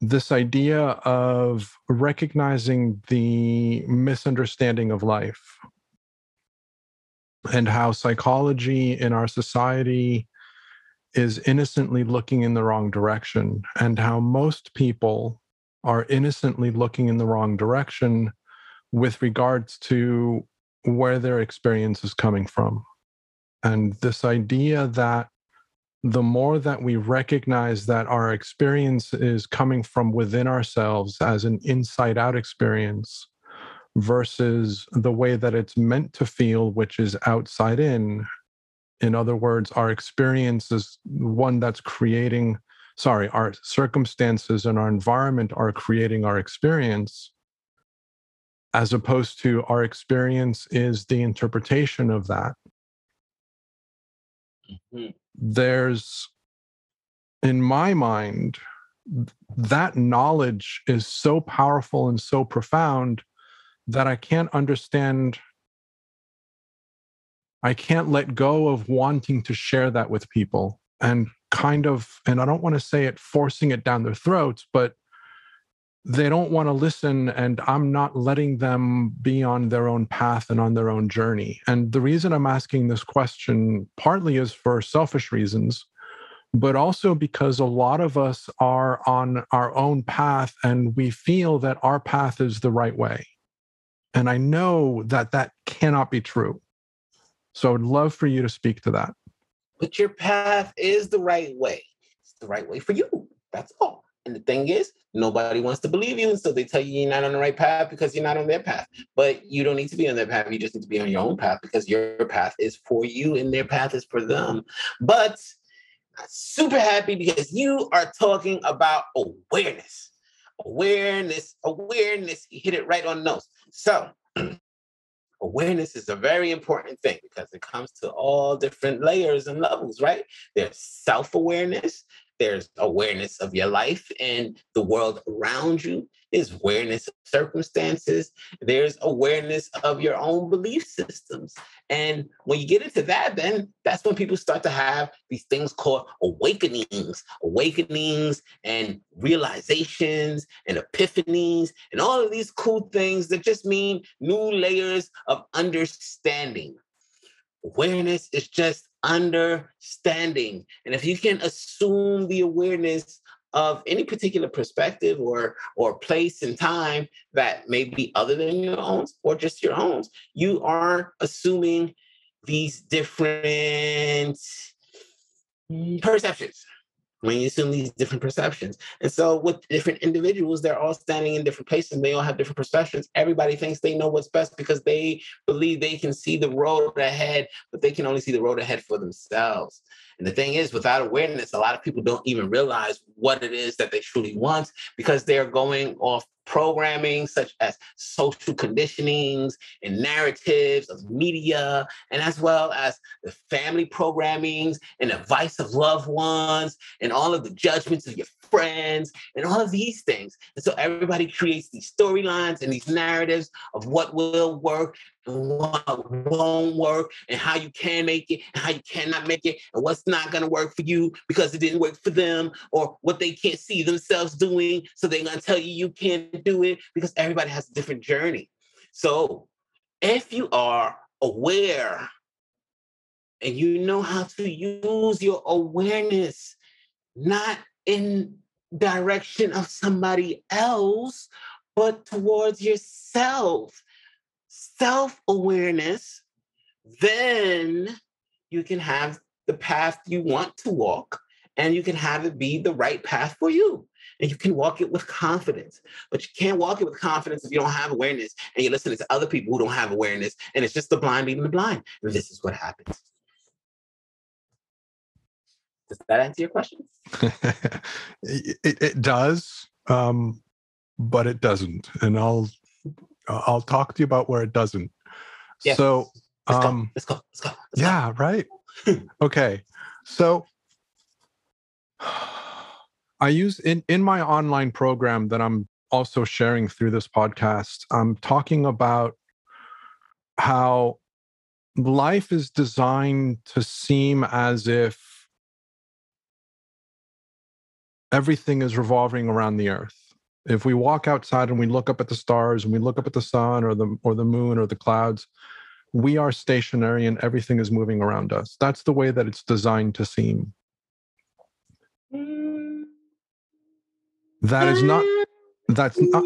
this idea of recognizing the misunderstanding of life and how psychology in our society is innocently looking in the wrong direction, and how most people are innocently looking in the wrong direction with regards to where their experience is coming from. And this idea that the more that we recognize that our experience is coming from within ourselves as an inside out experience versus the way that it's meant to feel, which is outside in. In other words, our experience is one that's creating, sorry, our circumstances and our environment are creating our experience, as opposed to our experience is the interpretation of that. Mm-hmm there's, in my mind, that knowledge is so powerful and so profound that I can't understand. I can't let go of wanting to share that with people and kind of, and I don't want to say it forcing it down their throats, but they don't want to listen and i'm not letting them be on their own path and on their own journey. And the reason i'm asking this question partly is for selfish reasons but also because a lot of us are on our own path and we feel that our path is the right way. And i know that that cannot be true. So i'd love for you to speak to that. But your path is the right way. It's the right way for you. That's all and the thing is, nobody wants to believe you. And so they tell you you're not on the right path because you're not on their path. But you don't need to be on their path. You just need to be on your own path because your path is for you and their path is for them. But super happy because you are talking about awareness. Awareness, awareness. You hit it right on the nose. So, awareness is a very important thing because it comes to all different layers and levels, right? There's self awareness, there's awareness of your life and the world around you. There's awareness of circumstances. There's awareness of your own belief systems. And when you get into that, then that's when people start to have these things called awakenings, awakenings and realizations and epiphanies and all of these cool things that just mean new layers of understanding. Awareness is just understanding. And if you can assume the awareness of any particular perspective or or place and time that may be other than your own or just your own, you are assuming these different perceptions when you assume these different perceptions. And so with different individuals, they're all standing in different places they all have different perceptions. Everybody thinks they know what's best because they believe they can see the road ahead, but they can only see the road ahead for themselves. And the thing is, without awareness, a lot of people don't even realize what it is that they truly want because they're going off programming such as social conditionings and narratives of media, and as well as the family programmings and advice of loved ones and all of the judgments of your friends and all of these things. And so everybody creates these storylines and these narratives of what will work and what won't work and how you can make it and how you cannot make it and what's not going to work for you because it didn't work for them or what they can't see themselves doing. So they're going to tell you you can't do it because everybody has a different journey. So if you are aware and you know how to use your awareness, not in direction of somebody else, but towards yourself. Self awareness, then you can have the path you want to walk and you can have it be the right path for you. And you can walk it with confidence. But you can't walk it with confidence if you don't have awareness and you're listening to other people who don't have awareness. And it's just the blind leading the blind. And this is what happens. Does that answer your question? it, it does, um, but it doesn't, and I'll I'll talk to you about where it doesn't. Yeah. So, let's um, go. Let's go. Let's go. Let's yeah, go. right. okay, so I use in in my online program that I'm also sharing through this podcast. I'm talking about how life is designed to seem as if everything is revolving around the earth if we walk outside and we look up at the stars and we look up at the sun or the or the moon or the clouds we are stationary and everything is moving around us. That's the way that it's designed to seem. That is not that's not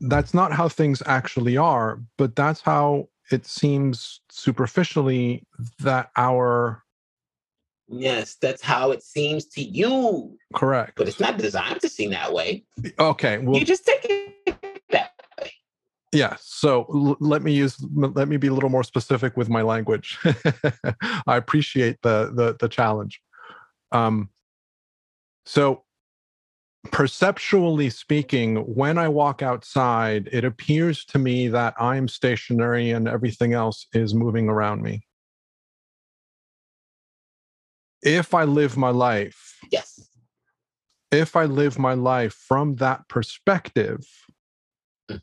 that's not how things actually are, but that's how it seems superficially that our Yes, that's how it seems to you. Correct. But it's not designed to seem that way. Okay. Well, you just take it yeah. So l- let me use let me be a little more specific with my language. I appreciate the the the challenge. Um so perceptually speaking, when I walk outside, it appears to me that I'm stationary and everything else is moving around me. If I live my life, Yes. if I live my life from that perspective.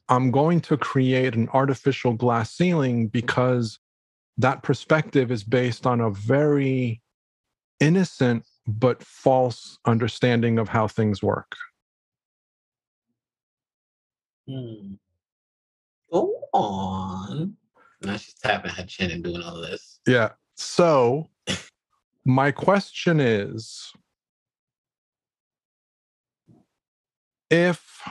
I'm going to create an artificial glass ceiling because that perspective is based on a very innocent but false understanding of how things work. Hmm. Go on. Now she's tapping her chin and doing all this. Yeah. So, my question is if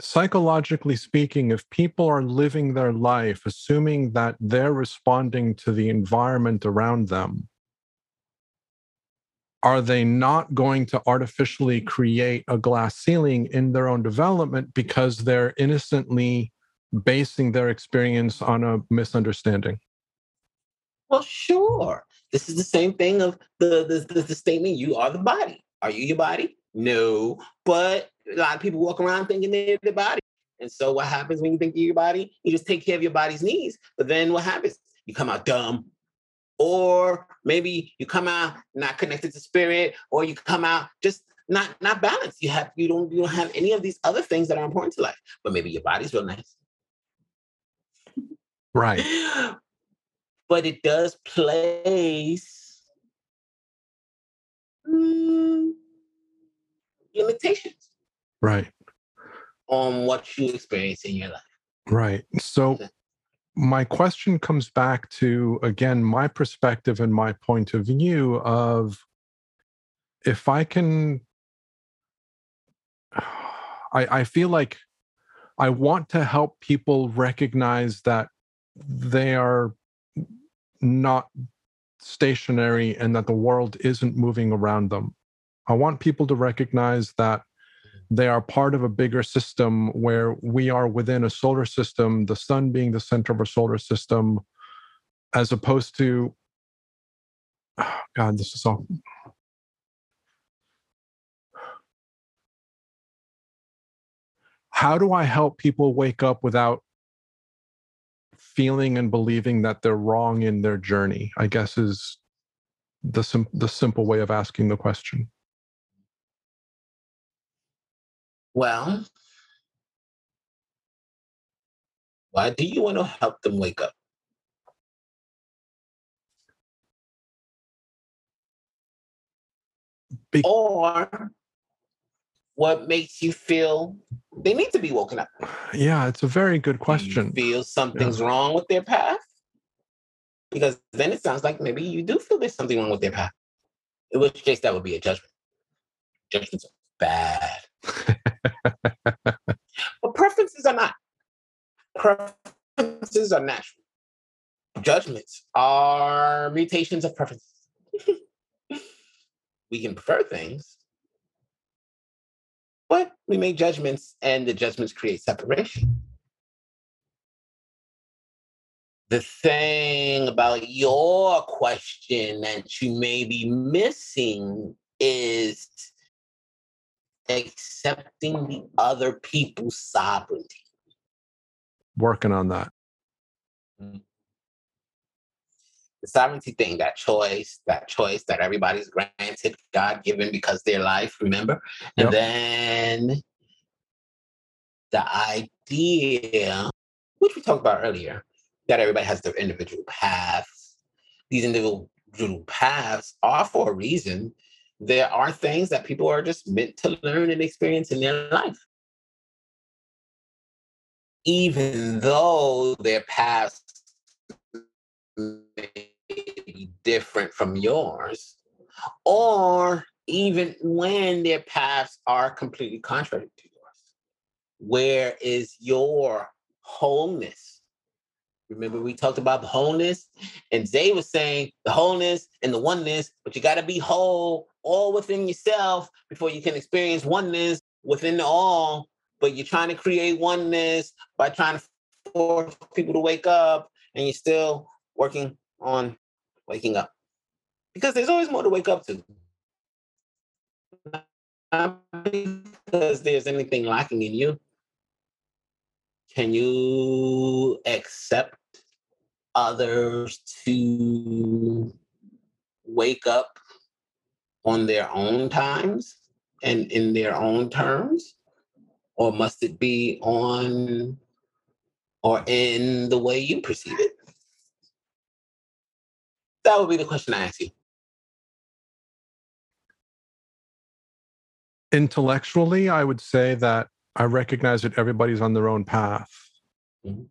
psychologically speaking, if people are living their life assuming that they're responding to the environment around them, are they not going to artificially create a glass ceiling in their own development because they're innocently basing their experience on a misunderstanding? Well, sure. This is the same thing of the, the, the, the statement you are the body. Are you your body? No. But a lot of people walk around thinking they're the body. And so what happens when you think you're your body? You just take care of your body's needs. But then what happens? You come out dumb. Or maybe you come out not connected to spirit, or you come out just not not balanced. You have you don't you don't have any of these other things that are important to life. But maybe your body's real nice. Right. but it does place mm, limitations Right. on what you experience in your life. Right. So my question comes back to again my perspective and my point of view of if I can I I feel like I want to help people recognize that they are not stationary and that the world isn't moving around them. I want people to recognize that they are part of a bigger system where we are within a solar system, the sun being the center of a solar system, as opposed to, God, this is all. How do I help people wake up without feeling and believing that they're wrong in their journey? I guess is the sim- the simple way of asking the question. Well, why do you want to help them wake up? Be- or what makes you feel they need to be woken up? Yeah, it's a very good question. feel something's wrong with their path? Because then it sounds like maybe you do feel there's something wrong with their path. In which case, that would be a judgment. Judgments are bad. but preferences are not. Preferences are natural. Judgments are mutations of preferences. we can prefer things, but we make judgments, and the judgments create separation. The thing about your question that you may be missing is accepting the other people's sovereignty. Working on that. Mm-hmm. The sovereignty thing, that choice, that choice that everybody's granted, God given because their life, remember? And Yep. then the idea, which we talked about earlier, that everybody has their individual paths. These individual paths are for a reason. There are things that people are just meant to learn and experience in their life. Even though their paths may be different from yours, or even when their paths are completely contrary to yours. Where is your wholeness? Remember, we talked about the wholeness, and Zay was saying the wholeness and the oneness, but you got to be whole all within yourself before you can experience oneness within the all. But you're trying to create oneness by trying to force people to wake up, and you're still working on waking up because there's always more to wake up to. Not because there's anything lacking in you. Can you accept others to wake up on their own times and in their own terms? Or must it be on or in the way you perceive it? That would be the question I ask you. Intellectually, I would say that I recognize that everybody's on their own path. Mm-hmm.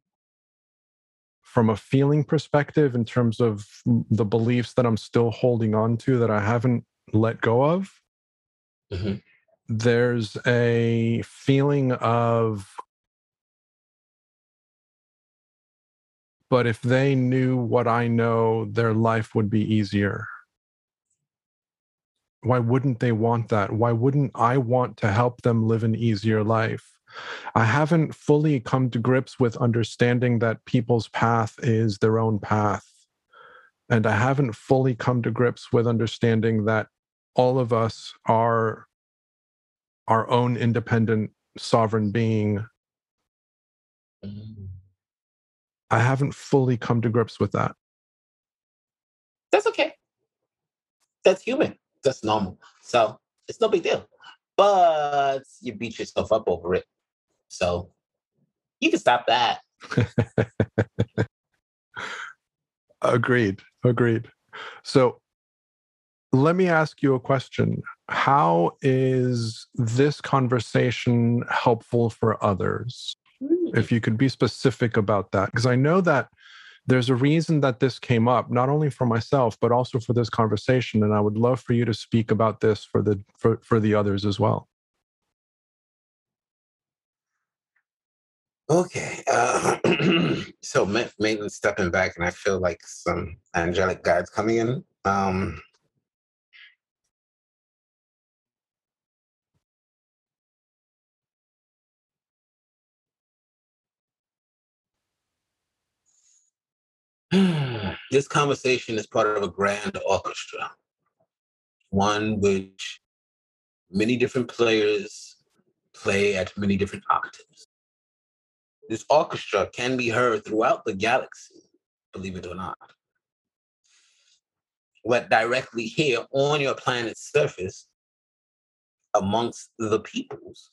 From a feeling perspective, in terms of the beliefs that I'm still holding on to that I haven't let go of, mm-hmm. there's a feeling of, but if they knew what I know, their life would be easier why wouldn't they want that? Why wouldn't I want to help them live an easier life? I haven't fully come to grips with understanding that people's path is their own path. And I haven't fully come to grips with understanding that all of us are our own independent sovereign being. I haven't fully come to grips with that. That's okay. That's human that's normal. So it's no big deal. But you beat yourself up over it. So you can stop that. agreed. Agreed. So let me ask you a question. How is this conversation helpful for others? Hmm. If you could be specific about that, because I know that there's a reason that this came up not only for myself but also for this conversation and i would love for you to speak about this for the for, for the others as well. Okay uh, so maybe stepping back and i feel like some angelic guides coming in. Um this conversation is part of a grand orchestra, one which many different players play at many different octaves. This orchestra can be heard throughout the galaxy, believe it or not. But directly here on your planet's surface, amongst the peoples,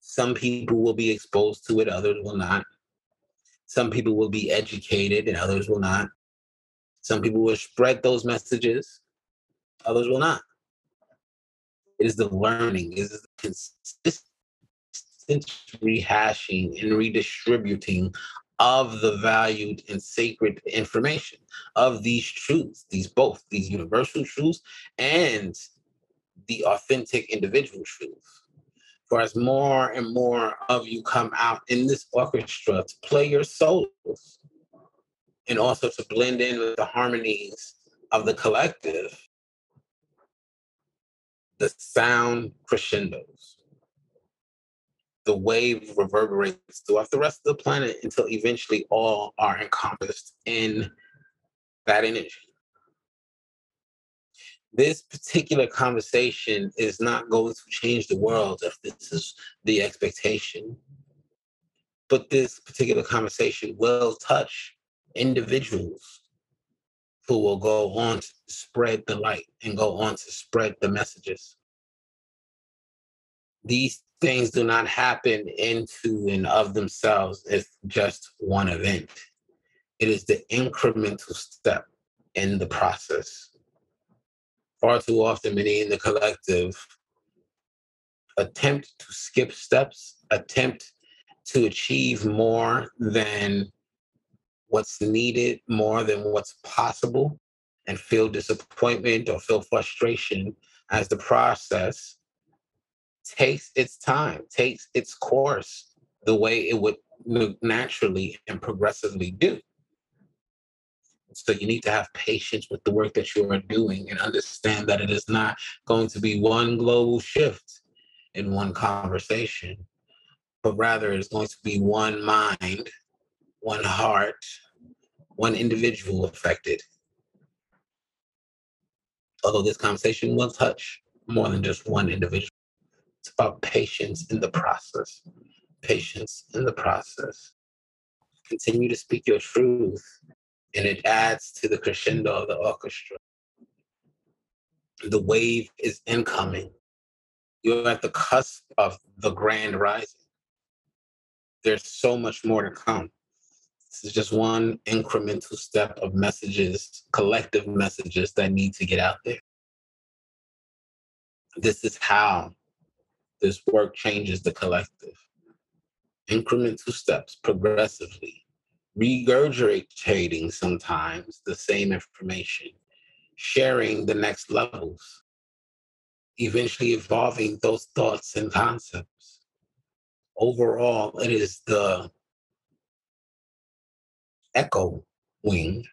some people will be exposed to it, others will not. Some people will be educated and others will not. Some people will spread those messages, others will not. It is the learning, it is the consistent rehashing and redistributing of the valued and sacred information of these truths, these both, these universal truths and the authentic individual truth for as more and more of you come out in this orchestra to play your solos and also to blend in with the harmonies of the collective, the sound crescendos. The wave reverberates throughout the rest of the planet until eventually all are encompassed in that energy this particular conversation is not going to change the world if this is the expectation. But this particular conversation will touch individuals who will go on to spread the light and go on to spread the messages. These things do not happen into and of themselves as just one event. It is the incremental step in the process far too often many in the collective attempt to skip steps, attempt to achieve more than what's needed, more than what's possible, and feel disappointment or feel frustration as the process takes its time, takes its course the way it would naturally and progressively do. So you need to have patience with the work that you are doing and understand that it is not going to be one global shift in one conversation, but rather it's going to be one mind, one heart, one individual affected. Although this conversation will touch more than just one individual. It's about patience in the process. Patience in the process. Continue to speak your truth, and it adds to the crescendo of the orchestra. The wave is incoming. You're at the cusp of the grand rising. There's so much more to come. This is just one incremental step of messages, collective messages that need to get out there. This is how this work changes the collective. Incremental steps progressively, regurgitating sometimes the same information, sharing the next levels, eventually evolving those thoughts and concepts. Overall, it is the echo wing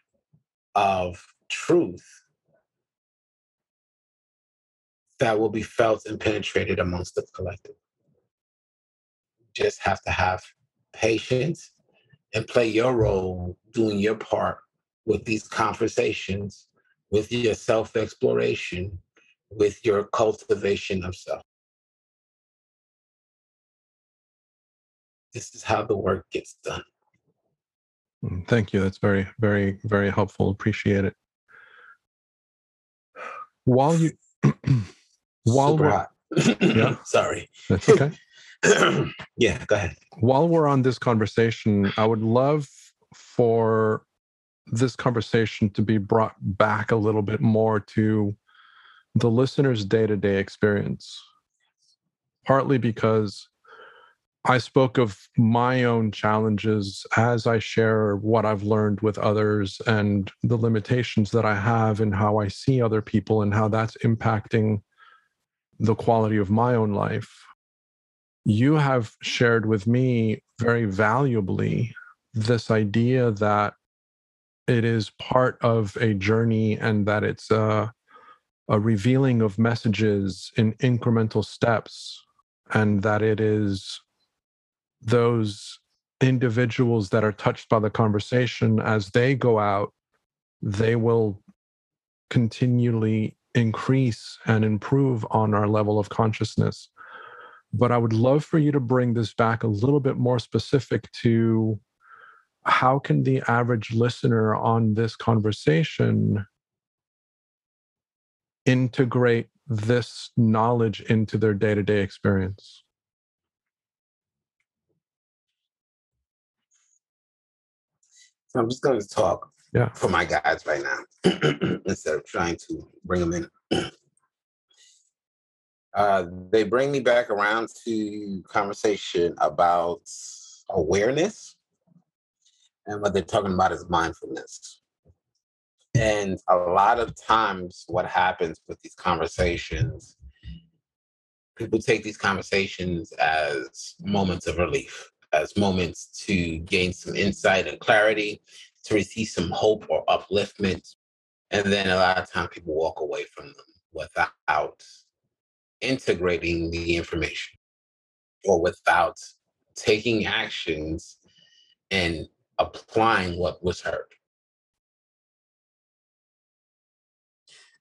of truth that will be felt and penetrated amongst the collective. You just have to have patience and play your role doing your part with these conversations, with your self exploration, with your cultivation of self. This is how the work gets done. Mm, thank you. That's very, very, very helpful. Appreciate it. While you, while Super we're. Yeah. Sorry. that's okay. yeah, go ahead. While we're on this conversation, I would love for this conversation to be brought back a little bit more to the listener's day to day experience. Partly because I spoke of my own challenges as I share what I've learned with others and the limitations that I have and how I see other people and how that's impacting the quality of my own life. You have shared with me very valuably this idea that it is part of a journey and that it's a, a revealing of messages in incremental steps and that it is those individuals that are touched by the conversation as they go out they will continually increase and improve on our level of consciousness but i would love for you to bring this back a little bit more specific to how can the average listener on this conversation integrate this knowledge into their day-to-day experience So I'm just going to talk Yeah. for my guys right now instead of trying to bring them in. uh, they bring me back around to conversation about awareness, and what they're talking about is mindfulness. And a lot of times, what happens with these conversations, people take these conversations as moments of relief as moments to gain some insight and clarity, to receive some hope or upliftment. And then a lot of time people walk away from them without integrating the information or without taking actions and applying what was heard.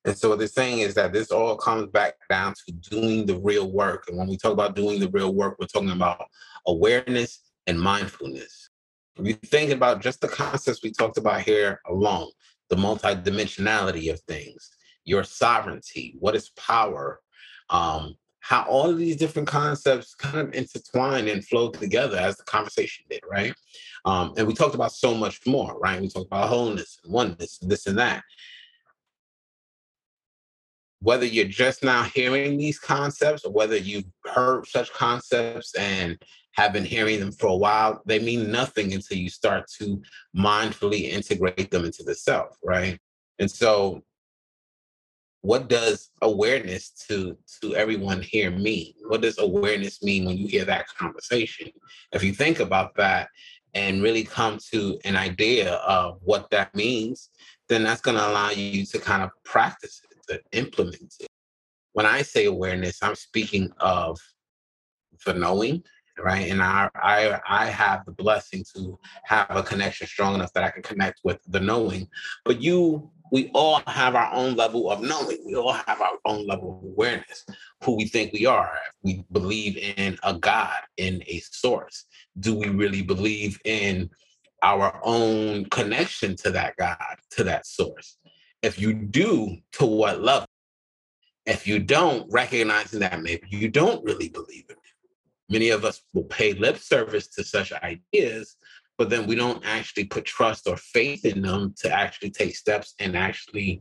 And so what they're saying is that this all comes back down to doing the real work. And when we talk about doing the real work, we're talking about awareness and mindfulness. If you think about just the concepts we talked about here alone, the multidimensionality of things, your sovereignty, what is power, um, how all of these different concepts kind of intertwine and flow together as the conversation did, right? Um, and we talked about so much more, right? We talked about wholeness and oneness and this and that whether you're just now hearing these concepts or whether you've heard such concepts and have been hearing them for a while, they mean nothing until you start to mindfully integrate them into the self, right? And so what does awareness to to everyone here mean what does awareness mean when you hear that conversation? If you think about that and really come to an idea of what that means then that's going to allow you to kind of practice it to implement it. When i say awareness i'm speaking of the knowing right? And i i i have the blessing to have a connection strong enough that i can connect with the knowing. But you we all have our own level of knowing. We all have our own level of awareness, who we think we are. We believe in a God, in a source. Do we really believe in our own connection to that God, to that source? If you do, to what level? If you don't, recognizing that maybe you don't really believe in it. Many of us will pay lip service to such ideas, but then we don't actually put trust or faith in them to actually take steps and actually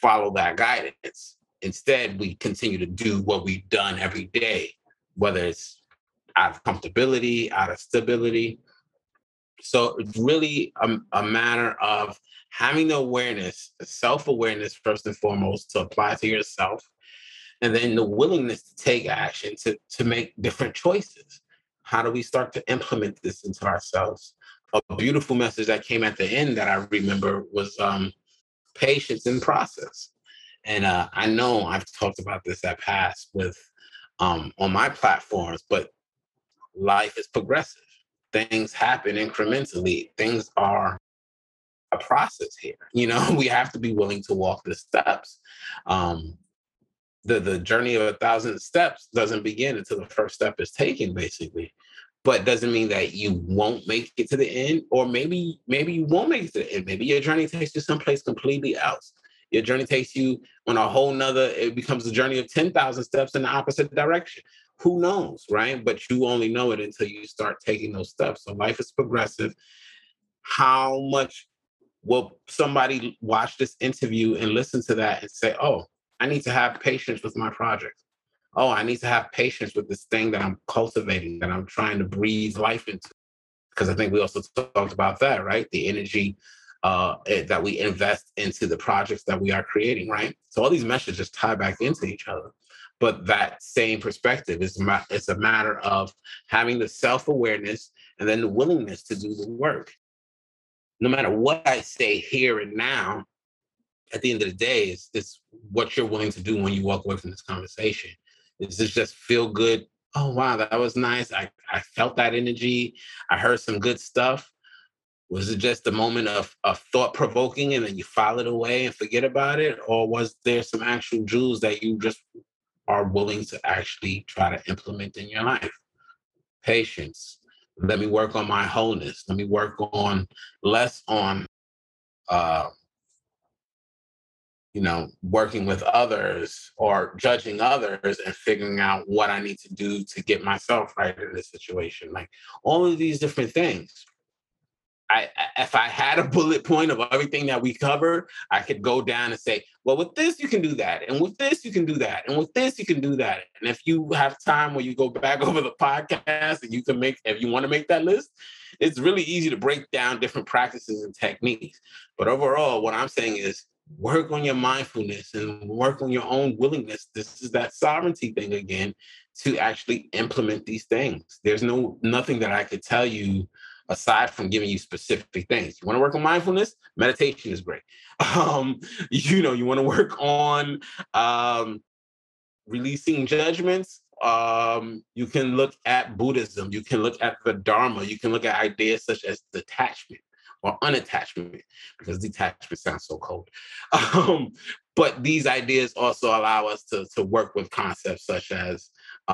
follow that guidance. Instead, we continue to do what we've done every day, whether it's out of comfortability, out of stability. So it's really a, a matter of having the awareness, self awareness, first and foremost, to apply to yourself, and then the willingness to take action to, to make different choices. How do we start to implement this into ourselves? A beautiful message that came at the end that I remember was um, patience in process. And uh, I know I've talked about this at past with um, on my platforms, but life is progressive. Things happen incrementally. Things are a process here. You know, we have to be willing to walk the steps. Um, the the journey of a thousand steps doesn't begin until the first step is taken basically. But doesn't mean that you won't make it to the end or maybe maybe you won't make it to the end. Maybe your journey takes you someplace completely else. Your journey takes you on a whole nother it becomes a journey of 10,000 steps in the opposite direction. Who knows right? But you only know it until you start taking those steps. So life is progressive. How much will somebody watch this interview and listen to that and say oh I need to have patience with my project. Oh, I need to have patience with this thing that I'm cultivating, that I'm trying to breathe life into. Because I think we also talked about that, right? The energy uh, eh, that we invest into the projects that we are creating, right? So all these messages tie back into each other. But that same perspective is it's a matter of having the self awareness and then the willingness to do the work. No matter what I say here and now, at the end of the day, it's, it's what you're willing to do when you walk away from this conversation. Is this just feel good? Oh wow, that was nice. I, I felt that energy. I heard some good stuff. Was it just a moment of, of thought provoking and then you file it away and forget about it? Or was there some actual jewels that you just are willing to actually try to implement in your life? Patience. Let me work on my wholeness. Let me work on less on uh, you know, working with others or judging others and figuring out what I need to do to get myself right in this situation. Like all of these different things. I, if I had a bullet point of everything that we covered, I could go down and say, well, with this you can do that, and with this you can do that, and with this you can do that. And if you have time where you go back over the podcast and you can make, if you want to make that list, it's really easy to break down different practices and techniques. But overall, what I'm saying is work on your mindfulness and work on your own willingness. This is that sovereignty thing again to actually implement these things. There's no nothing that I could tell you aside from giving you specific things. You want to work on mindfulness? Meditation is great. Um, you know, you want to work on um, releasing judgments. Um, you can look at Buddhism, you can look at the Dharma, you can look at ideas such as detachment or unattachment, because detachment sounds so cold. Um, but these ideas also allow us to, to work with concepts such as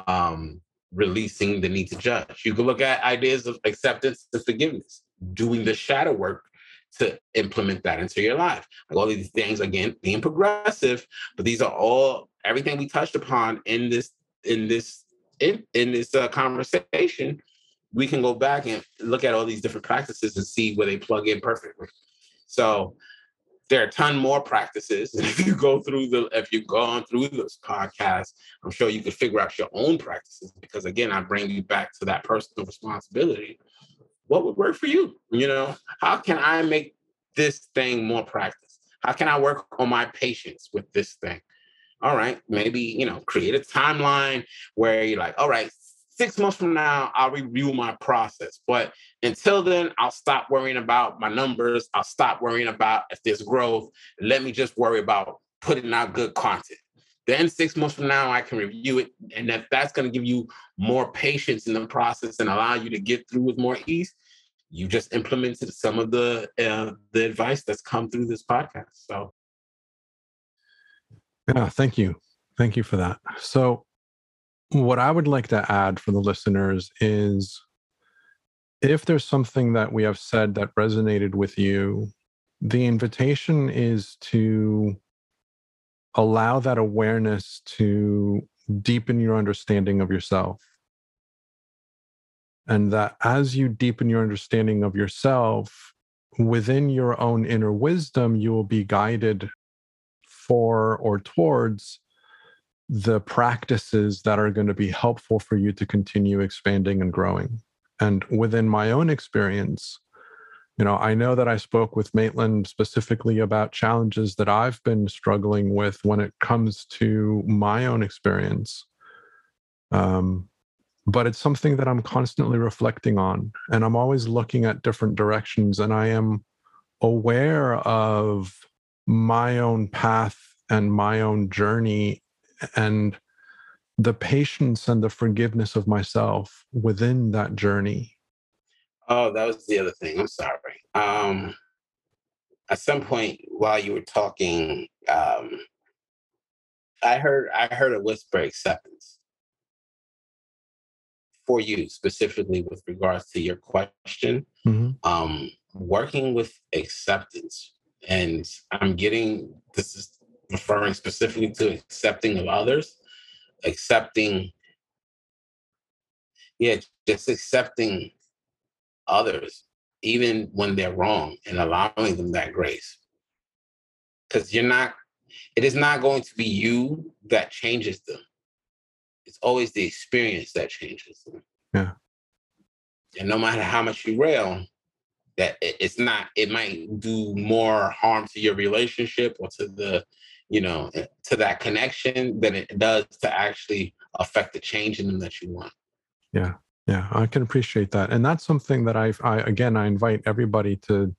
um, releasing the need to judge. You can look at ideas of acceptance and forgiveness, doing the shadow work to implement that into your life. Like all these things, again, being progressive, but these are all everything we touched upon in this in this in, in this uh, conversation we can go back and look at all these different practices and see where they plug in perfectly. So there are a ton more practices. And if you go through the, if you've gone through this podcast, I'm sure you could figure out your own practices because again, I bring you back to that personal responsibility. What would work for you? You know, how can I make this thing more practice? How can I work on my patience with this thing? All right, maybe, you know, create a timeline where you're like, all right, six months from now, I'll review my process. But until then, I'll stop worrying about my numbers. I'll stop worrying about if there's growth. Let me just worry about putting out good content. Then six months from now, I can review it. And if that's going to give you more patience in the process and allow you to get through with more ease, you just implemented some of the uh, the advice that's come through this podcast. So, yeah, thank you, thank you for that. So, what I would like to add for the listeners is, if there's something that we have said that resonated with you, the invitation is to allow that awareness to deepen your understanding of yourself. And that as you deepen your understanding of yourself, within your own inner wisdom, you will be guided for or towards the practices that are going to be helpful for you to continue expanding and growing. And within my own experience, you know, I know that I spoke with Maitland specifically about challenges that I've been struggling with when it comes to my own experience. Um, but it's something that I'm constantly reflecting on. And I'm always looking at different directions. And I am aware of my own path and my own journey and the patience and the forgiveness of myself within that journey. Oh, that was the other thing. I'm sorry. Um, at some point while you were talking, um, I heard I heard a whisper acceptance for you specifically with regards to your question, mm-hmm. um, working with acceptance, and I'm getting this is referring specifically to accepting of others, accepting, yeah, just accepting others, even when they're wrong, and allowing them that grace. Because you're not, it is not going to be you that changes them it's always the experience that changes them. Yeah. And no matter how much you rail, that it's not, it might do more harm to your relationship or to the, you know, eh, to that connection than it does to actually affect the change in them that you want. Yeah. Yeah. I can appreciate that. And that's something that I've, I, again, I invite everybody to,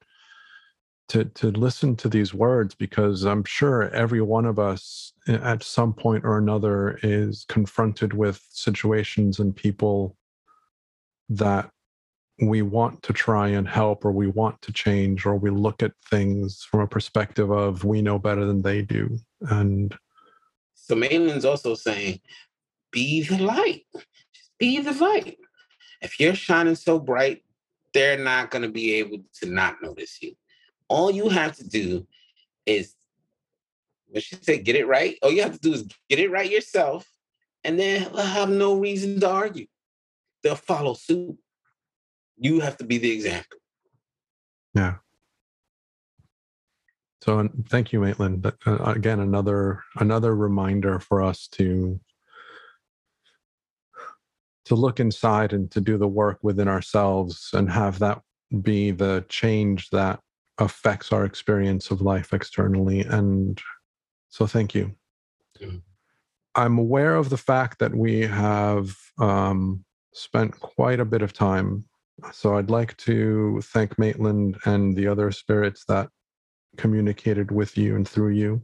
to to listen to these words because I'm sure every one of us at some point or another is confronted with situations and people that we want to try and help or we want to change or we look at things from a perspective of we know better than they do. And so Maitland's also saying be the light. Just be the light. If you're shining so bright they're not going to be able to not notice you. All you have to do is when she said get it right, all you have to do is get it right yourself, and then they'll have no reason to argue. They'll follow suit. You have to be the example. Yeah. So thank you, Maitland. But, uh, again, another another reminder for us to to look inside and to do the work within ourselves and have that be the change that affects our experience of life externally. And so, thank you. Mm-hmm. I'm aware of the fact that we have um, spent quite a bit of time. So, I'd like to thank Maitland and the other spirits that communicated with you and through you.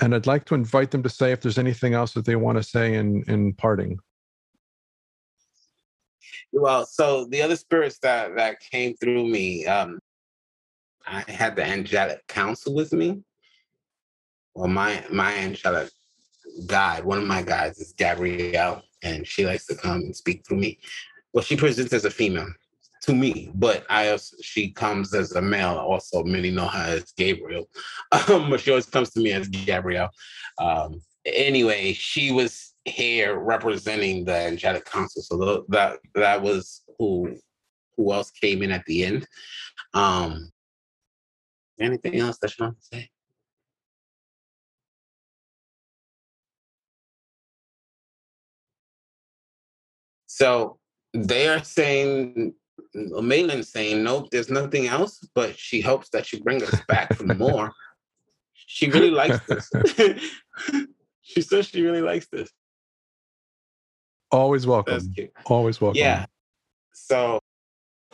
And I'd like to invite them to say if there's anything else that they want to say in, in parting. Well, so the other spirits that that came through me, um, I had the angelic council with me. Well, my my angelic guide, one of my guides is Gabrielle, and she likes to come and speak through me. Well, she presents as a female to me, but I she comes as a male. Also, many know her as Gabriel, um, but she always comes to me as Gabrielle. Um, anyway, she was here representing the angelic council, so that that was who who else came in at the end. Um, Anything else that you want to say? So they are saying, Maitland's saying, nope, there's nothing else, but she hopes that you bring us back for more. she really likes this. she says she really likes this. Always welcome. Always welcome. Yeah. So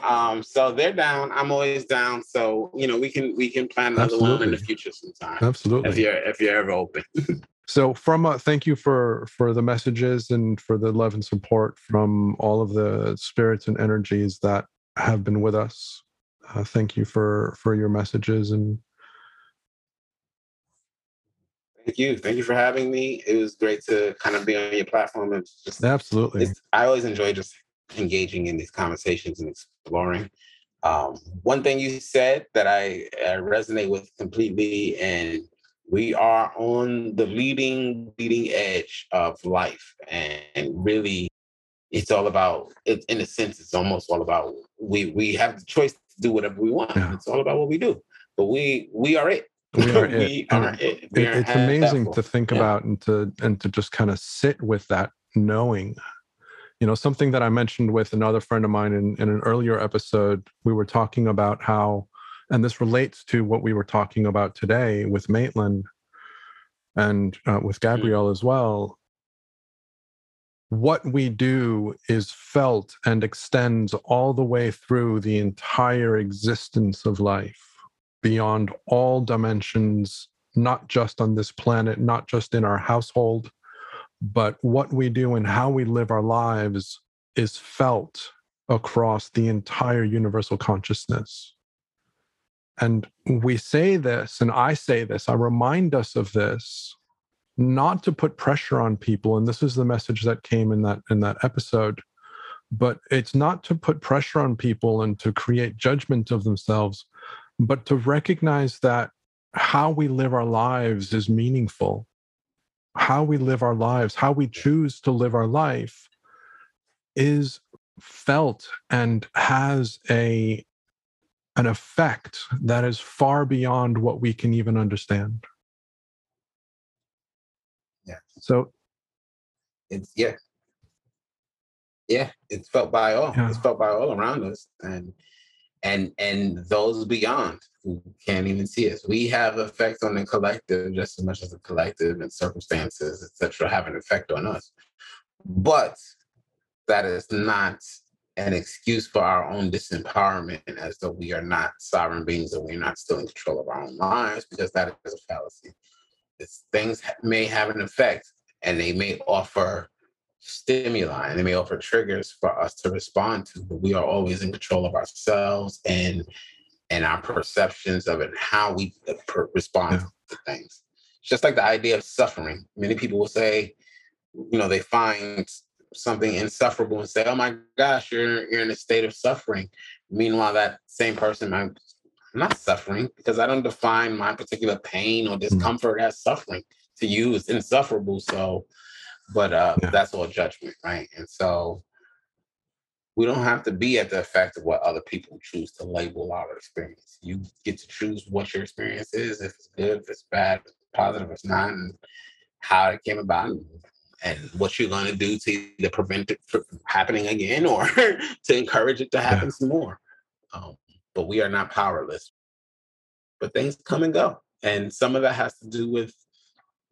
um, so they're down. I'm always down. So you know, we can we can plan another Absolutely. one in the future sometime. Absolutely. If you're if you're ever open. so from uh, thank you for for the messages and for the love and support from all of the spirits and energies that have been with us. Uh, thank you for for your messages and Thank you. Thank you for having me. It was great to kind of be on your platform and just absolutely. I always enjoy just engaging in these conversations and exploring. Um, one thing you said that I, I resonate with completely, and we are on the leading leading edge of life, and, really, it's all about. It, in a sense, it's almost all about we we have the choice to do whatever we want. Yeah. It's all about what we do, but we we are it. We are it. we are it. We it are it's amazing to think yeah. about and to and to just kind of sit with that knowing you know something that i mentioned with another friend of mine in, in an earlier episode we were talking about how and this relates to what we were talking about today with maitland and uh, with mm-hmm. gabrielle as well what we do is felt and extends all the way through the entire existence of life beyond all dimensions not just on this planet not just in our household but what we do and how we live our lives is felt across the entire universal consciousness. And we say this, and I say this, I remind us of this, not to put pressure on people. And this is the message that came in that in that episode. But it's not to put pressure on people and to create judgment of themselves, but to recognize that how we live our lives is meaningful how we live our lives, how we choose to live our life is felt and has a an effect that is far beyond what we can even understand. Yeah. So it's yeah. Yeah, it's felt by all. Yeah. It's felt by all around us. And and and those beyond who can't even see us. We have effects on the collective just as much as the collective and circumstances, etc., have an effect on us. But that is not an excuse for our own disempowerment as though we are not sovereign beings and we're not still in control of our own lives, because that is a fallacy. It's, things may have an effect and they may offer stimuli and they may offer triggers for us to respond to, but we are always in control of ourselves and and our perceptions of it, and how we uh, respond yeah. to things. Just like the idea of suffering. Many people will say, you know, they find something insufferable and say, "Oh my gosh, you're you're in a state of suffering." Meanwhile, that same person might, I'm not suffering because I don't define my particular pain or hmm. discomfort mm as suffering. To you, it's insufferable. So but uh, yeah. that's all judgment, right? And so we don't have to be at the effect of what other people choose to label our experience. You get to choose what your experience is, if it's good, if it's bad, if it's positive, if it's not, and how it came about, and, and what you're going to do to either prevent it from happening again or to encourage it to happen yeah. some more. Um, but we are not powerless. But things come and go. And some of that has to do with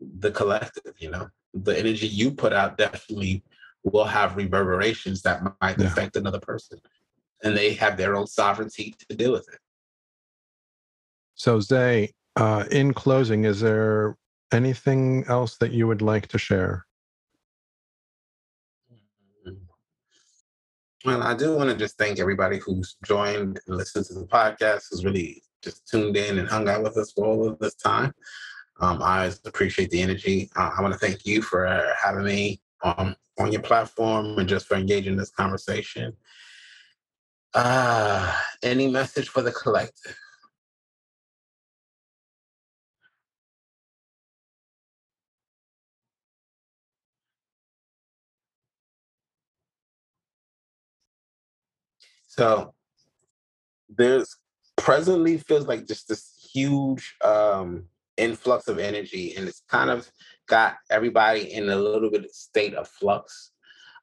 the collective, you know the energy you put out definitely will have reverberations that might yeah. affect another person. And they have their own sovereignty to deal with it. So, Zay, uh, in closing, is there anything else that you would like to share? Well, I do want to just thank everybody who's joined and listened to the podcast, who's really just tuned in and hung out with us for all of this time. Um, I appreciate the energy. Uh, I want to thank you for having me um, on your platform and just for engaging this conversation. Uh, any message for the collective? So there's presently feels like just this huge um, influx of energy and it's kind of got everybody in a little bit of state of flux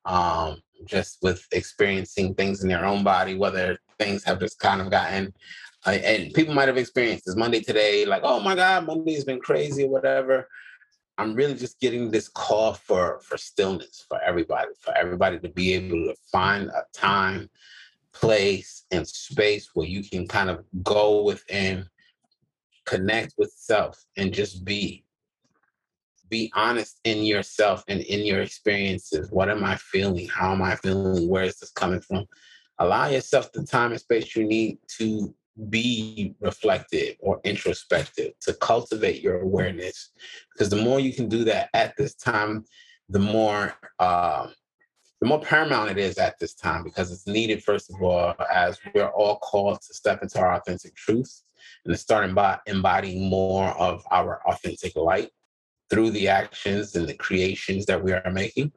um, just with experiencing things in their own body whether things have just kind of gotten I, and people might have experienced this Monday today, like, oh my God, Monday's been crazy or whatever. I'm really just getting this call for for stillness for everybody, for everybody to be able to find a time, place, and space where you can kind of go within, connect with self, and just be. Be honest in yourself and in your experiences. What am I feeling? How am I feeling? Where is this coming from? Allow yourself the time and space you need to be reflective or introspective to cultivate your awareness because the more you can do that at this time the more uh, the more paramount it is at this time because it's needed first of all as we're all called to step into our authentic truth and to start embodying more of our authentic light through the actions and the creations that we are making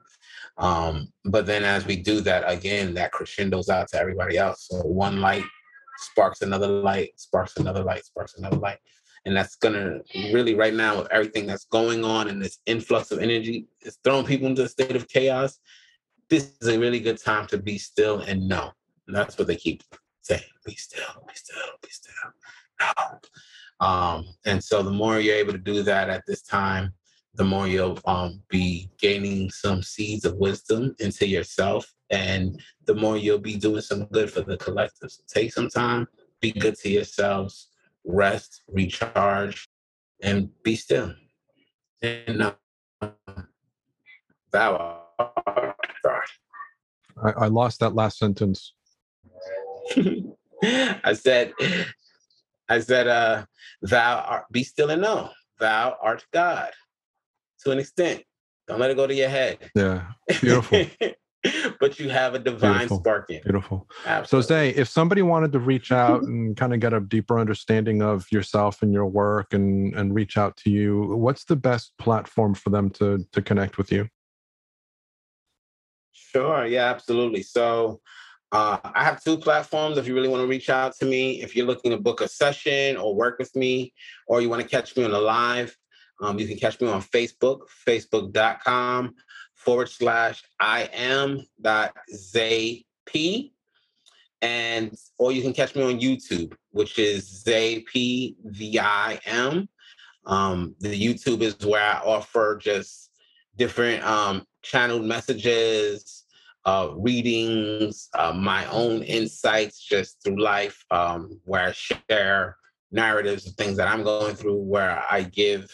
um, but then as we do that again that crescendos out to everybody else so one light sparks another light, sparks another light, sparks another light. And that's gonna really right now with everything that's going on and this influx of energy is throwing people into a state of chaos. This is a really good time to be still and know. And that's what they keep saying. Be still, be still, be still. No. Um, and so the more you're able to do that at this time, the more you'll um, be gaining some seeds of wisdom into yourself and the more you'll be doing some good for the collective. So take some time, be good to yourselves, rest, recharge, and be still. And uh. I, I lost that last sentence. I said, I said, uh, thou art, be still and know, thou art God to an extent. Don't let it go to your head. Yeah, beautiful. but you have a divine Beautiful. spark in. Beautiful. Absolutely. So, Zay, if somebody wanted to reach out and kind of get a deeper understanding of yourself and your work and and reach out to you, what's the best platform for them to to connect with you? Sure. Yeah, absolutely. So uh, I have two platforms if you really want to reach out to me. If you're looking to book a session or work with me, or you want to catch me on the live, um, you can catch me on Facebook, facebook.com forward slash I am dot P. And or you can catch me on YouTube, which is ZayPVIM. Um, the YouTube is where I offer just different um, channeled messages, uh, readings, uh, my own insights just through life, um, where I share narratives of things that I'm going through, where I give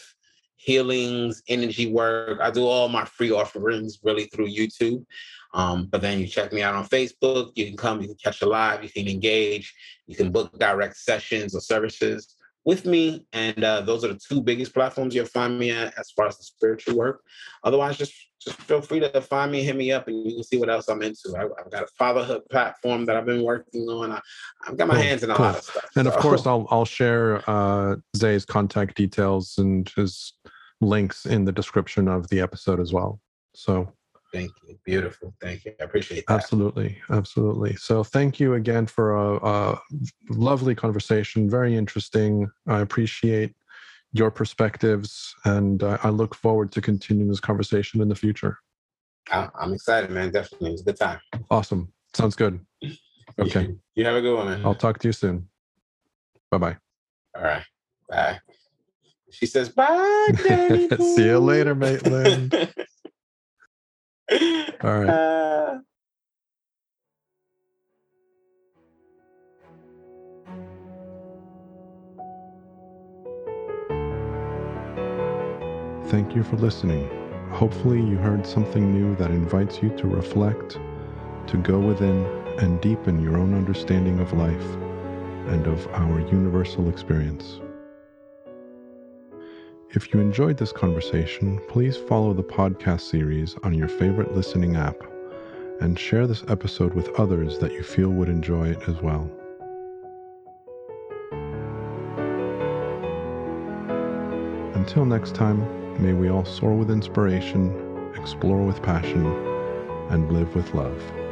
healings, energy work. I do all my free offerings really through YouTube. Um, but then you check me out on Facebook. You can come, you can catch a live, you can engage, you can book direct sessions or services with me. And uh, those are the two biggest platforms you'll find me at as far as the spiritual work. Otherwise, just just feel free to find me, hit me up, and you can see what else I'm into. I, have got a fatherhood platform that I've been working on. I, have got my cool, hands in a cool. lot of stuff. And so. of course, I'll I'll share uh, Zay's contact details and his links in the description of the episode as well. So thank you. Beautiful. Thank you. I appreciate that. Absolutely. Absolutely. So thank you again for a, a lovely conversation. Very interesting. I appreciate your perspectives and uh, I look forward to continuing this conversation in the future. I'm excited, man. Definitely. It's a good time. Awesome. Sounds good. Okay. You have a good one, man. I'll talk to you soon. Bye bye. All right. Bye. She says, bye, Danny. See you later, Maitland. All right. Uh, Thank you for listening. Hopefully, you heard something new that invites you to reflect, to go within, and deepen your own understanding of life and of our universal experience. If you enjoyed this conversation, please follow the podcast series on your favorite listening app and share this episode with others that you feel would enjoy it as well. Until next time, may we all soar with inspiration, explore with passion, and live with love.